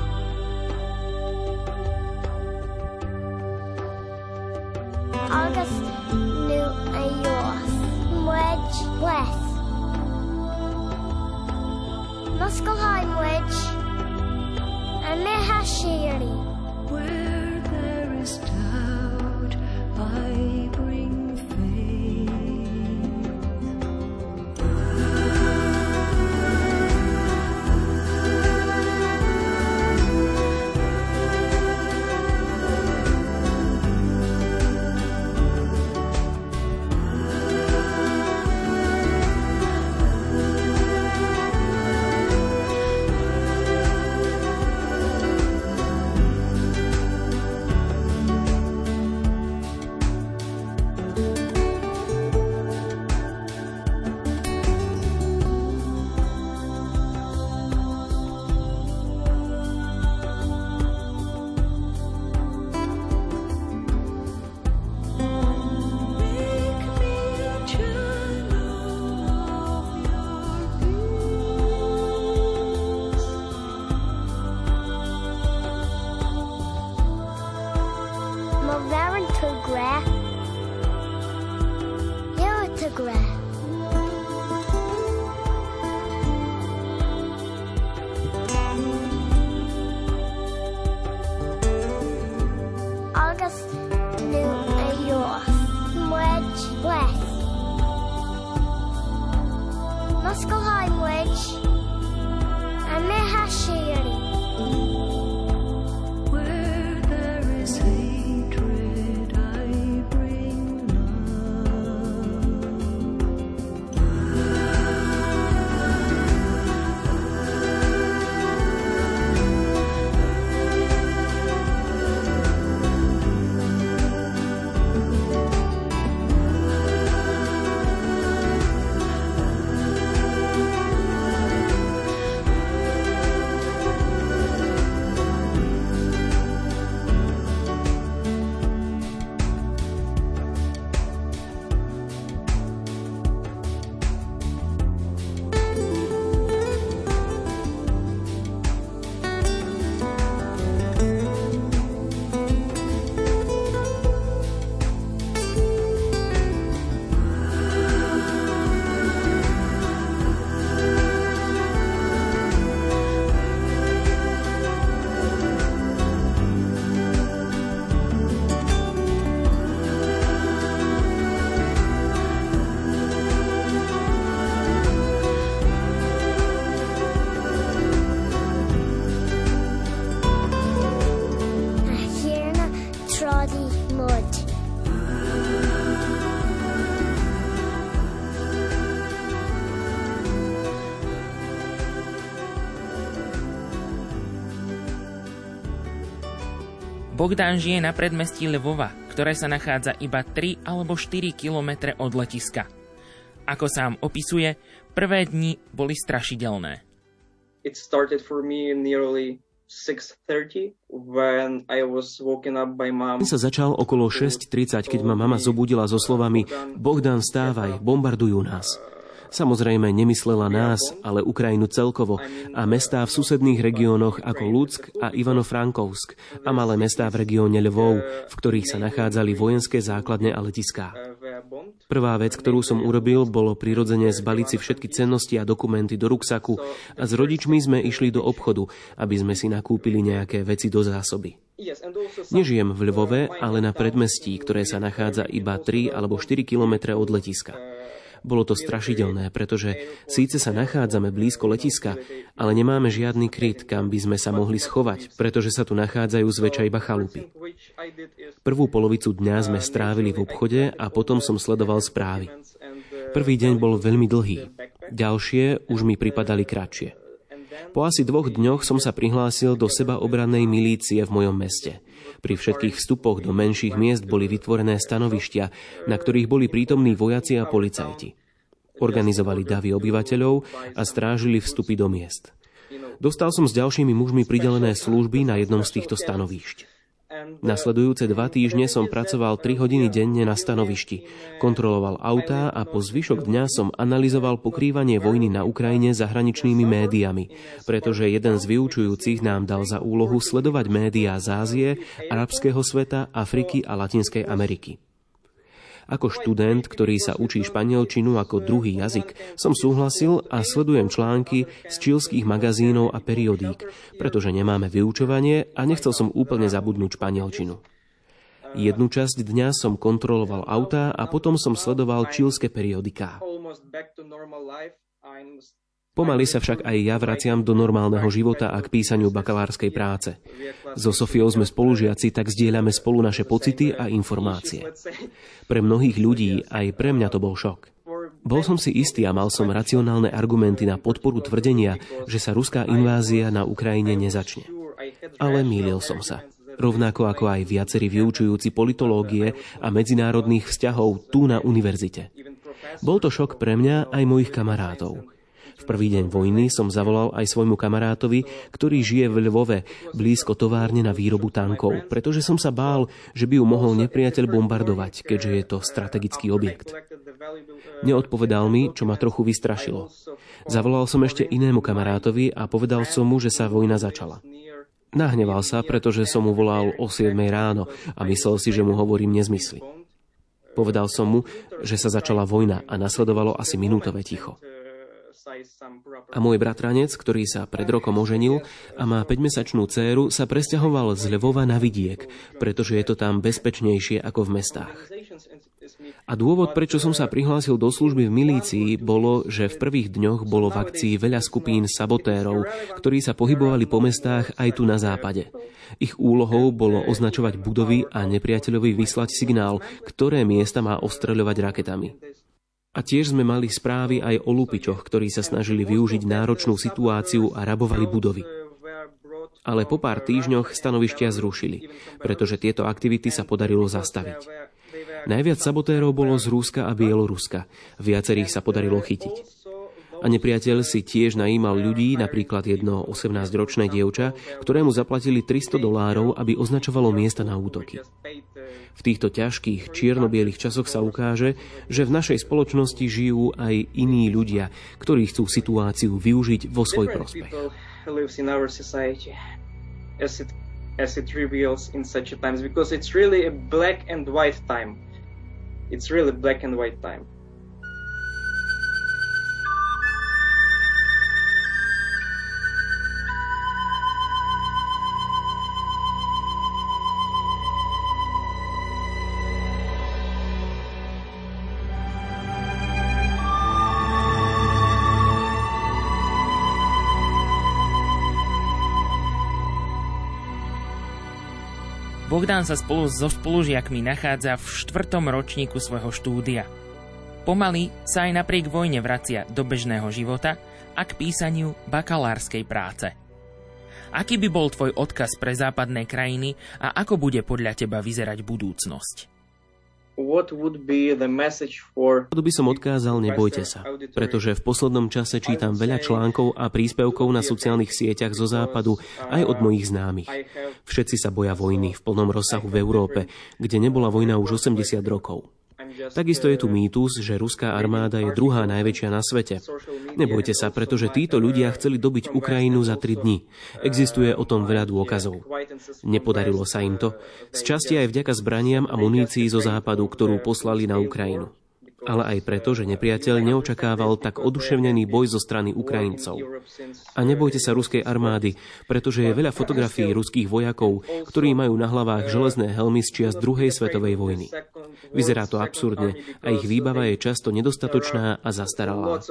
August New York, Wedge Muscle High Wedge. I'm Hashiri. Where there is time. Bogdán žije na predmestí Lvova, ktoré sa nachádza iba 3 alebo 4 kilometre od letiska. Ako sám opisuje, prvé dni boli strašidelné. It started for me nearly 6.30 when I was woken up by mom. sa začal okolo 6.30, keď ma mama zobudila so slovami Bohdan, stávaj, bombardujú nás. Samozrejme nemyslela nás, ale Ukrajinu celkovo a mestá v susedných regiónoch ako Luck a Ivano-Frankovsk a malé mestá v regióne Lvov, v ktorých sa nachádzali vojenské základne a letiská. Prvá vec, ktorú som urobil, bolo prirodzene zbaliť si všetky cennosti a dokumenty do ruksaku a s rodičmi sme išli do obchodu, aby sme si nakúpili nejaké veci do zásoby. Nežijem v Lvove, ale na predmestí, ktoré sa nachádza iba 3 alebo 4 kilometre od letiska. Bolo to strašidelné, pretože síce sa nachádzame blízko letiska, ale nemáme žiadny kryt, kam by sme sa mohli schovať, pretože sa tu nachádzajú zväčša iba chalupy. Prvú polovicu dňa sme strávili v obchode a potom som sledoval správy. Prvý deň bol veľmi dlhý, ďalšie už mi pripadali kratšie. Po asi dvoch dňoch som sa prihlásil do sebaobrannej milície v mojom meste – pri všetkých vstupoch do menších miest boli vytvorené stanovištia, na ktorých boli prítomní vojaci a policajti. Organizovali davy obyvateľov a strážili vstupy do miest. Dostal som s ďalšími mužmi pridelené služby na jednom z týchto stanovíšť. Nasledujúce dva týždne som pracoval 3 hodiny denne na stanovišti, kontroloval autá a po zvyšok dňa som analyzoval pokrývanie vojny na Ukrajine zahraničnými médiami, pretože jeden z vyučujúcich nám dal za úlohu sledovať médiá z Ázie, arabského sveta, Afriky a Latinskej Ameriky. Ako študent, ktorý sa učí španielčinu ako druhý jazyk, som súhlasil a sledujem články z čilských magazínov a periodík, pretože nemáme vyučovanie a nechcel som úplne zabudnúť španielčinu. Jednu časť dňa som kontroloval autá a potom som sledoval čilské periodiká. Pomaly sa však aj ja vraciam do normálneho života a k písaniu bakalárskej práce. So Sofiou sme spolužiaci, tak zdieľame spolu naše pocity a informácie. Pre mnohých ľudí, aj pre mňa to bol šok. Bol som si istý a mal som racionálne argumenty na podporu tvrdenia, že sa ruská invázia na Ukrajine nezačne. Ale mýlil som sa. Rovnako ako aj viacerí vyučujúci politológie a medzinárodných vzťahov tu na univerzite. Bol to šok pre mňa aj mojich kamarátov. V prvý deň vojny som zavolal aj svojmu kamarátovi, ktorý žije v Lvove, blízko továrne na výrobu tankov, pretože som sa bál, že by ju mohol nepriateľ bombardovať, keďže je to strategický objekt. Neodpovedal mi, čo ma trochu vystrašilo. Zavolal som ešte inému kamarátovi a povedal som mu, že sa vojna začala. Nahneval sa, pretože som mu volal o 7 ráno a myslel si, že mu hovorím nezmysly. Povedal som mu, že sa začala vojna a nasledovalo asi minútové ticho. A môj bratranec, ktorý sa pred rokom oženil a má 5-mesačnú dceru, sa presťahoval z Lvova na vidiek, pretože je to tam bezpečnejšie ako v mestách. A dôvod, prečo som sa prihlásil do služby v milícii, bolo, že v prvých dňoch bolo v akcii veľa skupín sabotérov, ktorí sa pohybovali po mestách aj tu na západe. Ich úlohou bolo označovať budovy a nepriateľovi vyslať signál, ktoré miesta má ostreľovať raketami. A tiež sme mali správy aj o lupičoch, ktorí sa snažili využiť náročnú situáciu a rabovali budovy. Ale po pár týždňoch stanovištia zrušili, pretože tieto aktivity sa podarilo zastaviť. Najviac sabotérov bolo z Rúska a Bieloruska. Viacerých sa podarilo chytiť. A nepriateľ si tiež najímal ľudí, napríklad jedno 18-ročné dievča, ktorému zaplatili 300 dolárov, aby označovalo miesta na útoky. V týchto ťažkých čiernobielých časoch sa ukáže, že v našej spoločnosti žijú aj iní ľudia, ktorí chcú situáciu využiť vo svoj prospech. As it reveals in such a times because it's really a black and white time. It's really black and white time. Bohdán sa spolu so spolužiakmi nachádza v štvrtom ročníku svojho štúdia. Pomaly sa aj napriek vojne vracia do bežného života a k písaniu bakalárskej práce. Aký by bol tvoj odkaz pre západné krajiny a ako bude podľa teba vyzerať budúcnosť? To by som odkázal, nebojte sa, pretože v poslednom čase čítam veľa článkov a príspevkov na sociálnych sieťach zo západu aj od mojich známych. Všetci sa boja vojny v plnom rozsahu v Európe, kde nebola vojna už 80 rokov. Takisto je tu mýtus, že ruská armáda je druhá najväčšia na svete. Nebojte sa, pretože títo ľudia chceli dobiť Ukrajinu za 3 dní. Existuje o tom veľa dôkazov. Nepodarilo sa im to. Z časti aj vďaka zbraniam a munícii zo západu, ktorú poslali na Ukrajinu ale aj preto, že nepriateľ neočakával tak oduševnený boj zo strany Ukrajincov. A nebojte sa ruskej armády, pretože je veľa fotografií ruských vojakov, ktorí majú na hlavách železné helmy z čias druhej svetovej vojny. Vyzerá to absurdne a ich výbava je často nedostatočná a zastaralá.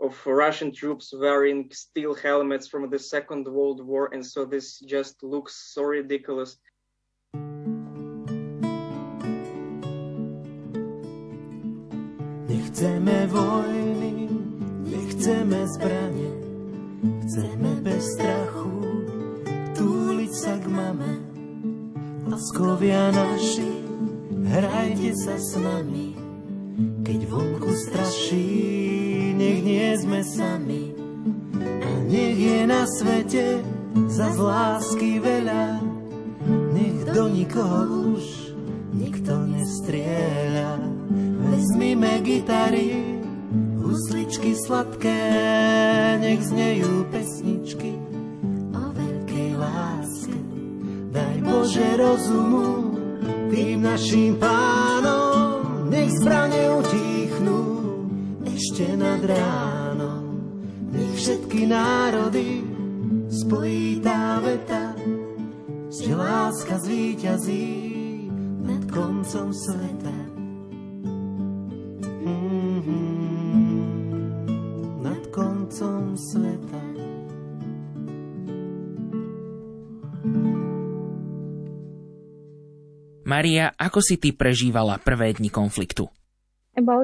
of Russian troops wearing steel helmets from the Second World War, and so this just looks so ridiculous. Nechceme vojny, nechceme zbranie, chceme bez strachu túliť sa k mame. Láskovia naši, hrajte sa s nami, keď vonku straší, nech nie sme sami. A nech je na svete za lásky veľa, nech do nikoho už nikto nestrieľa. Vezmime gitary, husličky sladké, nech znejú pesničky o veľkej láske. Daj Bože rozumu tým našim pánom, nech zbrane utichnú ešte nad ránom. Nech všetky národy spojí tá veta, že láska zvíťazí nad koncom sveta. Sveta. Maria, ako si ty prežívala prvé dni konfliktu? Uh,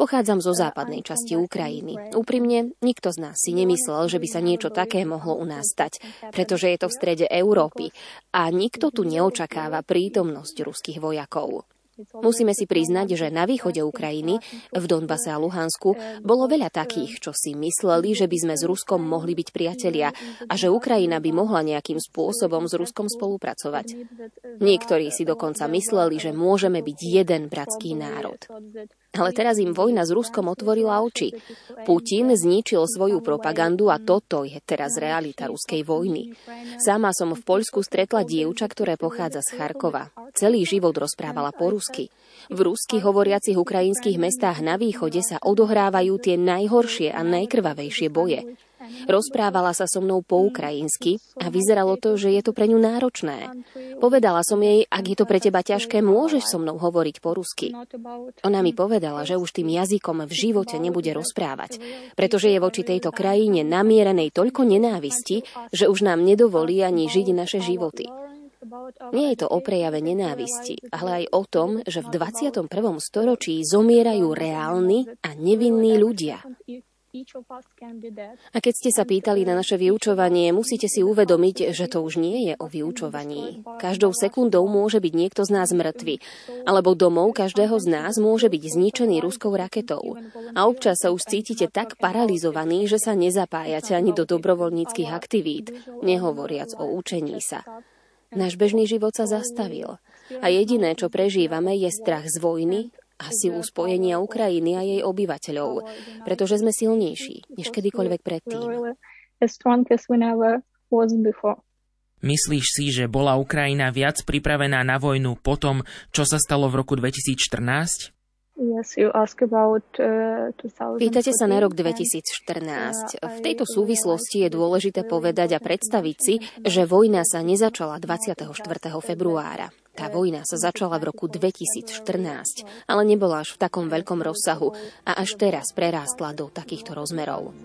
Pochádzam zo západnej časti Ukrajiny. Úprimne, nikto z nás si nemyslel, že by sa niečo také mohlo u nás stať, pretože je to v strede Európy a nikto tu neočakáva prítomnosť ruských vojakov. Musíme si priznať, že na východe Ukrajiny, v Donbase a Luhansku, bolo veľa takých, čo si mysleli, že by sme s Ruskom mohli byť priatelia a že Ukrajina by mohla nejakým spôsobom s Ruskom spolupracovať. Niektorí si dokonca mysleli, že môžeme byť jeden bratský národ. Ale teraz im vojna s Ruskom otvorila oči. Putin zničil svoju propagandu a toto je teraz realita ruskej vojny. Sama som v Poľsku stretla dievča, ktoré pochádza z Charkova. Celý život rozprávala po rusky. V rusky hovoriacich ukrajinských mestách na východe sa odohrávajú tie najhoršie a najkrvavejšie boje. Rozprávala sa so mnou po ukrajinsky a vyzeralo to, že je to pre ňu náročné. Povedala som jej, ak je to pre teba ťažké, môžeš so mnou hovoriť po rusky. Ona mi povedala, že už tým jazykom v živote nebude rozprávať, pretože je voči tejto krajine namierenej toľko nenávisti, že už nám nedovolí ani žiť naše životy. Nie je to o prejave nenávisti, ale aj o tom, že v 21. storočí zomierajú reálni a nevinní ľudia. A keď ste sa pýtali na naše vyučovanie, musíte si uvedomiť, že to už nie je o vyučovaní. Každou sekundou môže byť niekto z nás mŕtvy, alebo domov každého z nás môže byť zničený ruskou raketou. A občas sa už cítite tak paralizovaní, že sa nezapájate ani do dobrovoľníckých aktivít, nehovoriac o učení sa. Náš bežný život sa zastavil. A jediné, čo prežívame, je strach z vojny a silu spojenia Ukrajiny a jej obyvateľov, pretože sme silnejší než kedykoľvek predtým. Myslíš si, že bola Ukrajina viac pripravená na vojnu po tom, čo sa stalo v roku 2014? Uh, Pýtate sa na rok 2014. V tejto súvislosti je dôležité povedať a predstaviť si, že vojna sa nezačala 24. februára. Tá vojna sa začala v roku 2014, ale nebola až v takom veľkom rozsahu a až teraz prerástla do takýchto rozmerov.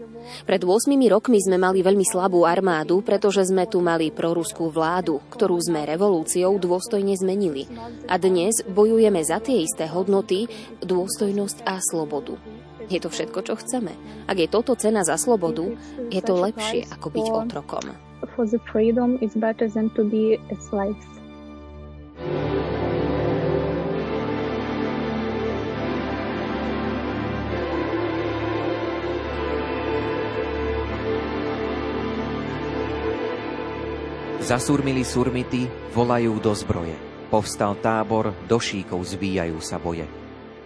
Pred 8 rokmi sme mali veľmi slabú armádu, pretože sme tu mali proruskú vládu, ktorú sme revolúciou dôstojne zmenili. A dnes bojujeme za tie isté hodnoty, dôstojnosť a slobodu. Je to všetko, čo chceme. Ak je toto cena za slobodu, je to lepšie ako byť otrokom. For the freedom is better than to be a slave. Zasurmili surmity, volajú do zbroje. Povstal tábor, do šíkov zvíjajú sa boje.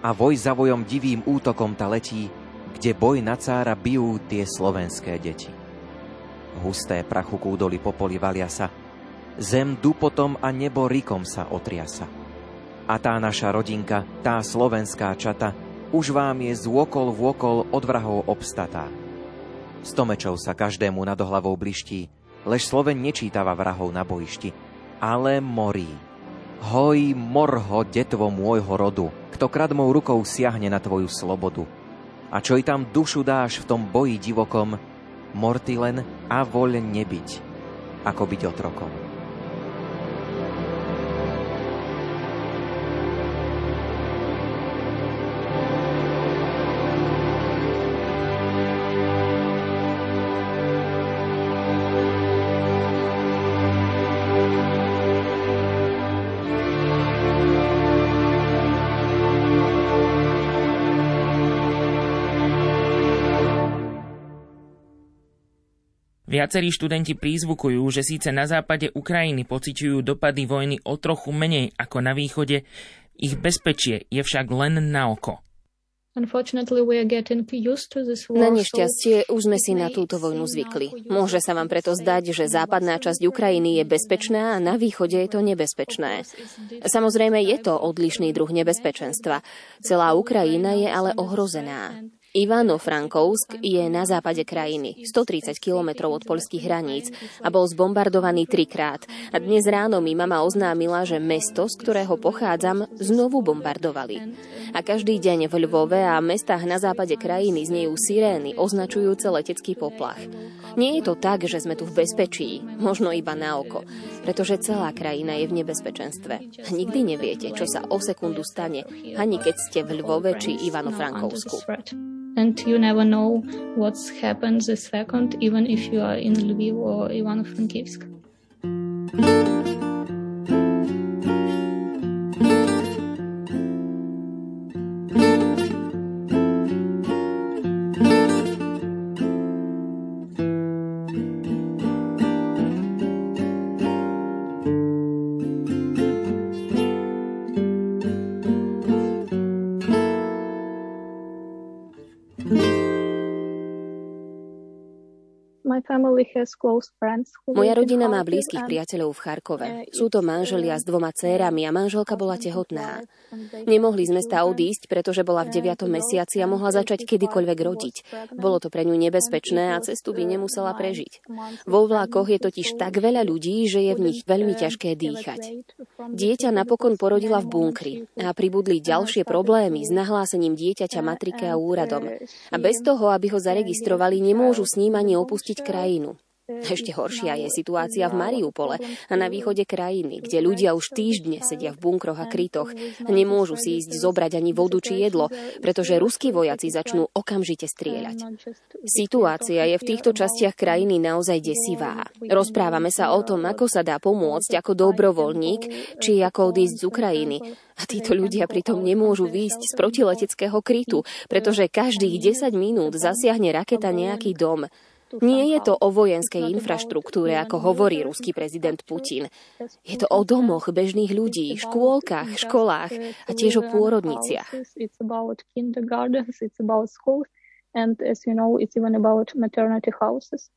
A voj za vojom divým útokom ta letí, kde boj na cára bijú tie slovenské deti. Husté prachu kúdoli popoli valia sa, Zem dupotom a nebo rikom sa otriasa. A tá naša rodinka, tá slovenská čata, už vám je z okol v okol od vrahov obstatá. Stomečov sa každému nad hlavou bliští, lež Sloven nečítava vrahov na bojišti, ale morí. Hoj, morho, detvo môjho rodu, kto kradmou rukou siahne na tvoju slobodu. A čo i tam dušu dáš v tom boji divokom, morty len a voľ nebyť, ako byť otrokom. Viacerí študenti prízvukujú, že síce na západe Ukrajiny pociťujú dopady vojny o trochu menej ako na východe, ich bezpečie je však len na oko. Na nešťastie už sme si na túto vojnu zvykli. Môže sa vám preto zdať, že západná časť Ukrajiny je bezpečná a na východe je to nebezpečné. Samozrejme je to odlišný druh nebezpečenstva. Celá Ukrajina je ale ohrozená. Ivano-Frankovsk je na západe krajiny, 130 kilometrov od poľských hraníc a bol zbombardovaný trikrát. A dnes ráno mi mama oznámila, že mesto, z ktorého pochádzam, znovu bombardovali. A každý deň v Lvove a mestách na západe krajiny znejú sirény označujúce letecký poplach. Nie je to tak, že sme tu v bezpečí, možno iba na oko, pretože celá krajina je v nebezpečenstve. Nikdy neviete, čo sa o sekundu stane, ani keď ste v Lvove či Ivano-Frankovsku. And you never know what's happened the second, even if you are in Lviv or Ivano-Frankivsk. Moja rodina má blízkych priateľov v Charkove. Sú to manželia s dvoma cérami a manželka bola tehotná. Nemohli z mesta odísť, pretože bola v 9. mesiaci a mohla začať kedykoľvek rodiť. Bolo to pre ňu nebezpečné a cestu by nemusela prežiť. Vo vlákoch je totiž tak veľa ľudí, že je v nich veľmi ťažké dýchať. Dieťa napokon porodila v bunkri a pribudli ďalšie problémy s nahlásením dieťaťa matrike a úradom. A bez toho, aby ho zaregistrovali, nemôžu s ním ani opustiť krajinu. Ešte horšia je situácia v Mariupole a na východe krajiny, kde ľudia už týždne sedia v bunkroch a krytoch nemôžu si ísť zobrať ani vodu či jedlo, pretože ruskí vojaci začnú okamžite strieľať. Situácia je v týchto častiach krajiny naozaj desivá. Rozprávame sa o tom, ako sa dá pomôcť ako dobrovoľník, či ako odísť z Ukrajiny. A títo ľudia pritom nemôžu výjsť z protileteckého krytu, pretože každých 10 minút zasiahne raketa nejaký dom. Nie je to o vojenskej infraštruktúre, ako hovorí ruský prezident Putin. Je to o domoch bežných ľudí, škôlkach, školách a tiež o pôrodniciach. And as you know, it's even about maternity houses.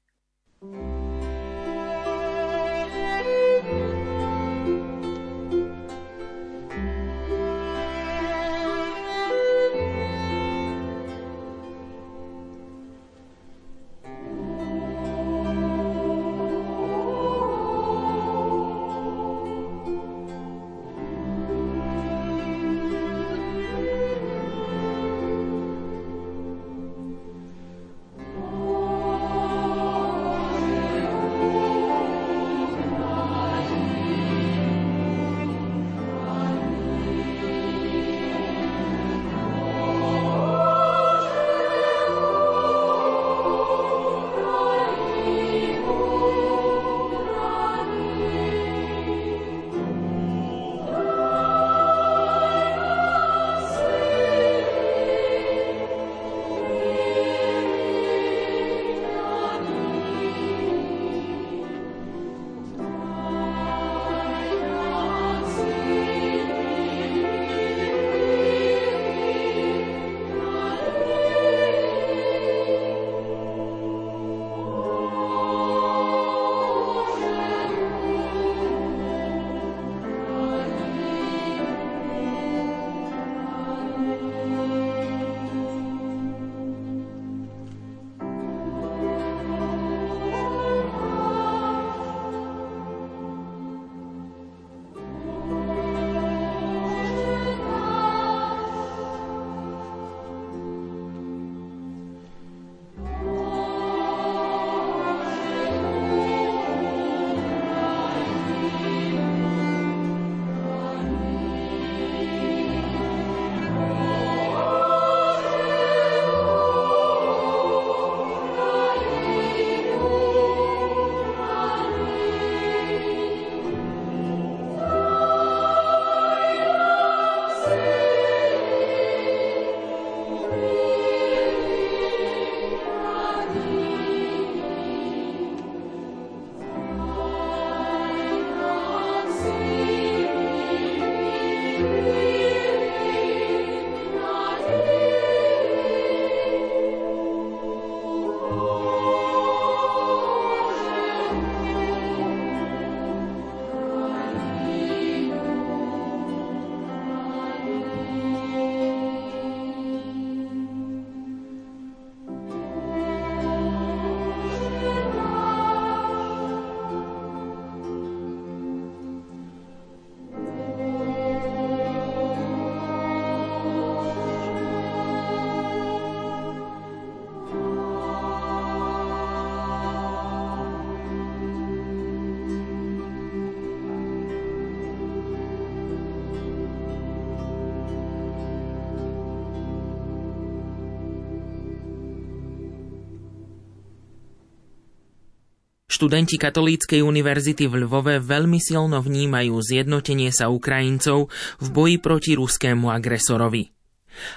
Študenti Katolíckej univerzity v Lvove veľmi silno vnímajú zjednotenie sa Ukrajincov v boji proti ruskému agresorovi.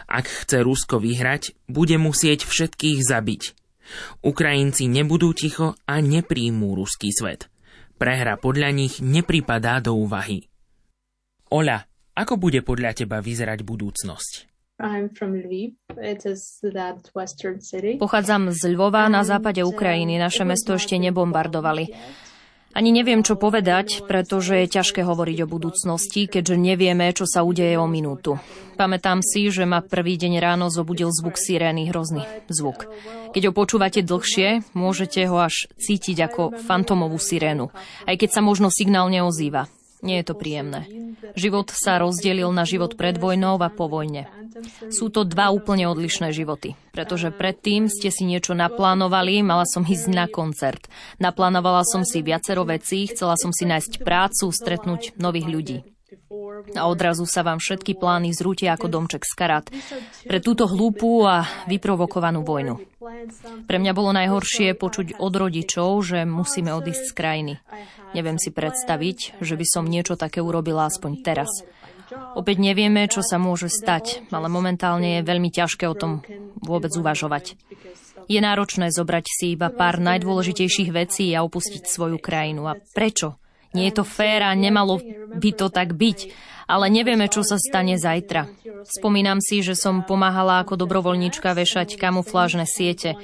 Ak chce Rusko vyhrať, bude musieť všetkých zabiť. Ukrajinci nebudú ticho a nepríjmú ruský svet. Prehra podľa nich nepripadá do úvahy. Oľa, ako bude podľa teba vyzerať budúcnosť? Pochádzam z Lvova na západe Ukrajiny. Naše mesto ešte nebombardovali. Ani neviem, čo povedať, pretože je ťažké hovoriť o budúcnosti, keďže nevieme, čo sa udeje o minútu. Pamätám si, že ma prvý deň ráno zobudil zvuk sirény, hrozný zvuk. Keď ho počúvate dlhšie, môžete ho až cítiť ako fantomovú sirénu, aj keď sa možno signál neozýva. Nie je to príjemné. Život sa rozdelil na život pred vojnou a po vojne. Sú to dva úplne odlišné životy, pretože predtým ste si niečo naplánovali, mala som ísť na koncert. Naplánovala som si viacero vecí, chcela som si nájsť prácu, stretnúť nových ľudí. A odrazu sa vám všetky plány zrútia ako domček z karát pre túto hlúpú a vyprovokovanú vojnu. Pre mňa bolo najhoršie počuť od rodičov, že musíme odísť z krajiny. Neviem si predstaviť, že by som niečo také urobila aspoň teraz. Opäť nevieme, čo sa môže stať, ale momentálne je veľmi ťažké o tom vôbec uvažovať. Je náročné zobrať si iba pár najdôležitejších vecí a opustiť svoju krajinu. A prečo? Nie je to fér a nemalo by to tak byť, ale nevieme, čo sa stane zajtra. Spomínam si, že som pomáhala ako dobrovoľníčka vešať kamuflážne siete.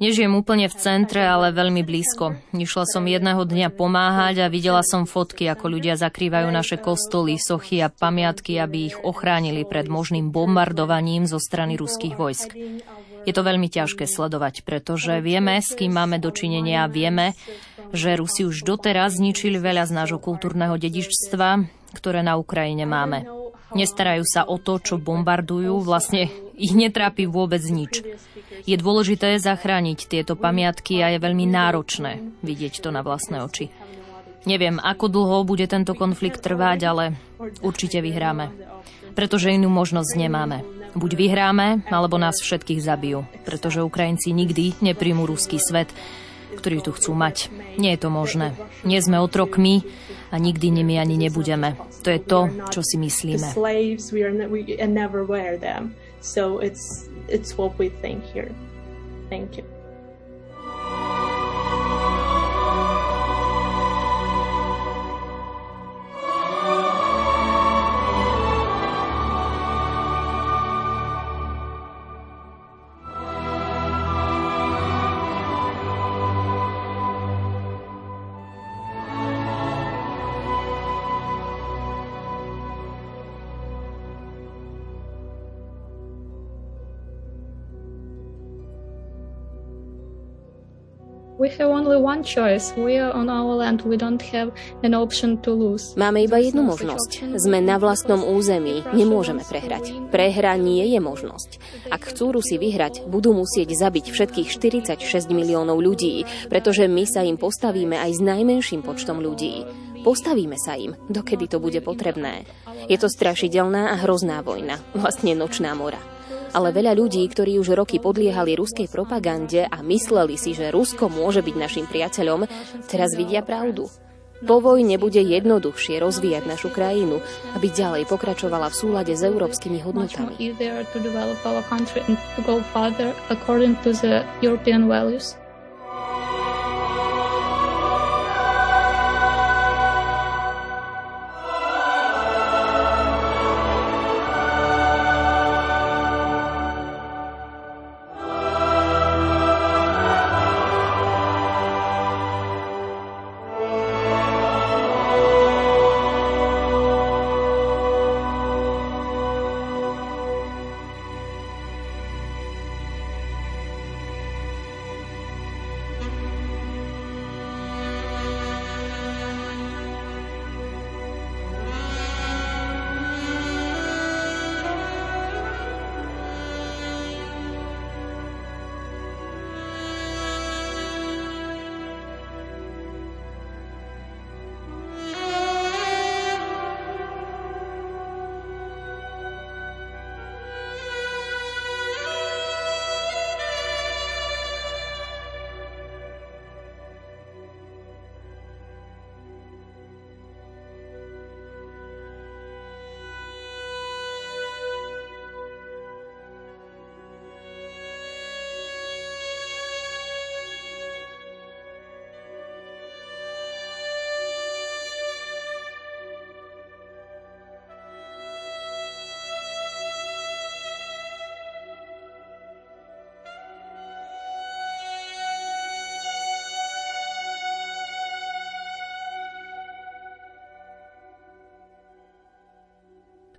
Nežijem úplne v centre, ale veľmi blízko. Išla som jedného dňa pomáhať a videla som fotky, ako ľudia zakrývajú naše kostoly, sochy a pamiatky, aby ich ochránili pred možným bombardovaním zo strany ruských vojsk. Je to veľmi ťažké sledovať, pretože vieme, s kým máme dočinenia vieme, že Rusi už doteraz zničili veľa z nášho kultúrneho dedičstva, ktoré na Ukrajine máme. Nestarajú sa o to, čo bombardujú, vlastne ich netrápi vôbec nič. Je dôležité zachrániť tieto pamiatky a je veľmi náročné vidieť to na vlastné oči. Neviem, ako dlho bude tento konflikt trvať, ale určite vyhráme. Pretože inú možnosť nemáme. Buď vyhráme, alebo nás všetkých zabijú. Pretože Ukrajinci nikdy nepríjmu ruský svet ktorí tu chcú mať. Nie je to možné. Nie sme otrokmi a nikdy nimi ani nebudeme. To je to, čo si myslíme. So it's, it's what we think here. Thank you. Máme iba jednu možnosť. Sme na vlastnom území. Nemôžeme prehrať. Prehra nie je možnosť. Ak chcú Rusi vyhrať, budú musieť zabiť všetkých 46 miliónov ľudí, pretože my sa im postavíme aj s najmenším počtom ľudí. Postavíme sa im, dokedy to bude potrebné. Je to strašidelná a hrozná vojna, vlastne nočná mora ale veľa ľudí, ktorí už roky podliehali ruskej propagande a mysleli si, že Rusko môže byť našim priateľom, teraz vidia pravdu. Po vojne bude jednoduchšie rozvíjať našu krajinu, aby ďalej pokračovala v súlade s európskymi hodnotami. to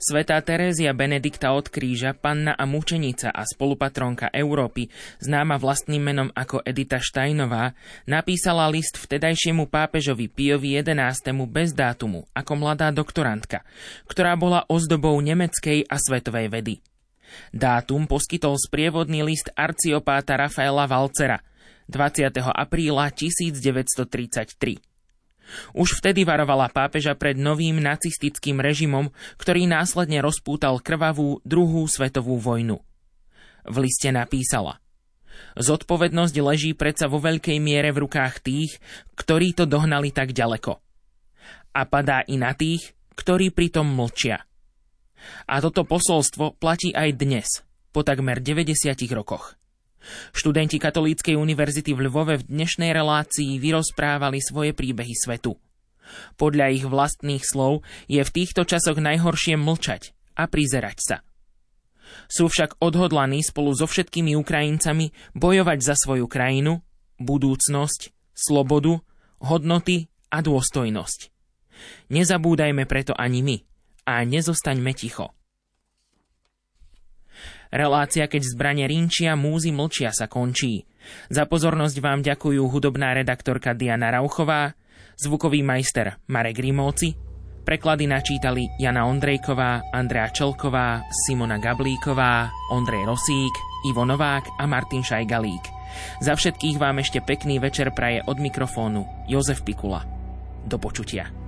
Svetá Terézia Benedikta od kríža, panna a mučenica a spolupatronka Európy, známa vlastným menom ako Edita Štajnová, napísala list vtedajšiemu pápežovi Piovi XI. bez dátumu, ako mladá doktorantka, ktorá bola ozdobou nemeckej a svetovej vedy. Dátum poskytol sprievodný list arciopáta Rafaela Valcera 20. apríla 1933. Už vtedy varovala pápeža pred novým nacistickým režimom, ktorý následne rozpútal krvavú druhú svetovú vojnu. V liste napísala Zodpovednosť leží predsa vo veľkej miere v rukách tých, ktorí to dohnali tak ďaleko. A padá i na tých, ktorí pritom mlčia. A toto posolstvo platí aj dnes, po takmer 90 rokoch. Študenti Katolíckej univerzity v Lvove v dnešnej relácii vyrozprávali svoje príbehy svetu. Podľa ich vlastných slov je v týchto časoch najhoršie mlčať a prizerať sa. Sú však odhodlaní spolu so všetkými Ukrajincami bojovať za svoju krajinu, budúcnosť, slobodu, hodnoty a dôstojnosť. Nezabúdajme preto ani my a nezostaňme ticho. Relácia Keď zbranie rinčia, múzy mlčia sa končí. Za pozornosť vám ďakujú hudobná redaktorka Diana Rauchová, zvukový majster Marek Grimovci, preklady načítali Jana Ondrejková, Andrea Čelková, Simona Gablíková, Ondrej Rosík, Ivo Novák a Martin Šajgalík. Za všetkých vám ešte pekný večer praje od mikrofónu Jozef Pikula. Do počutia.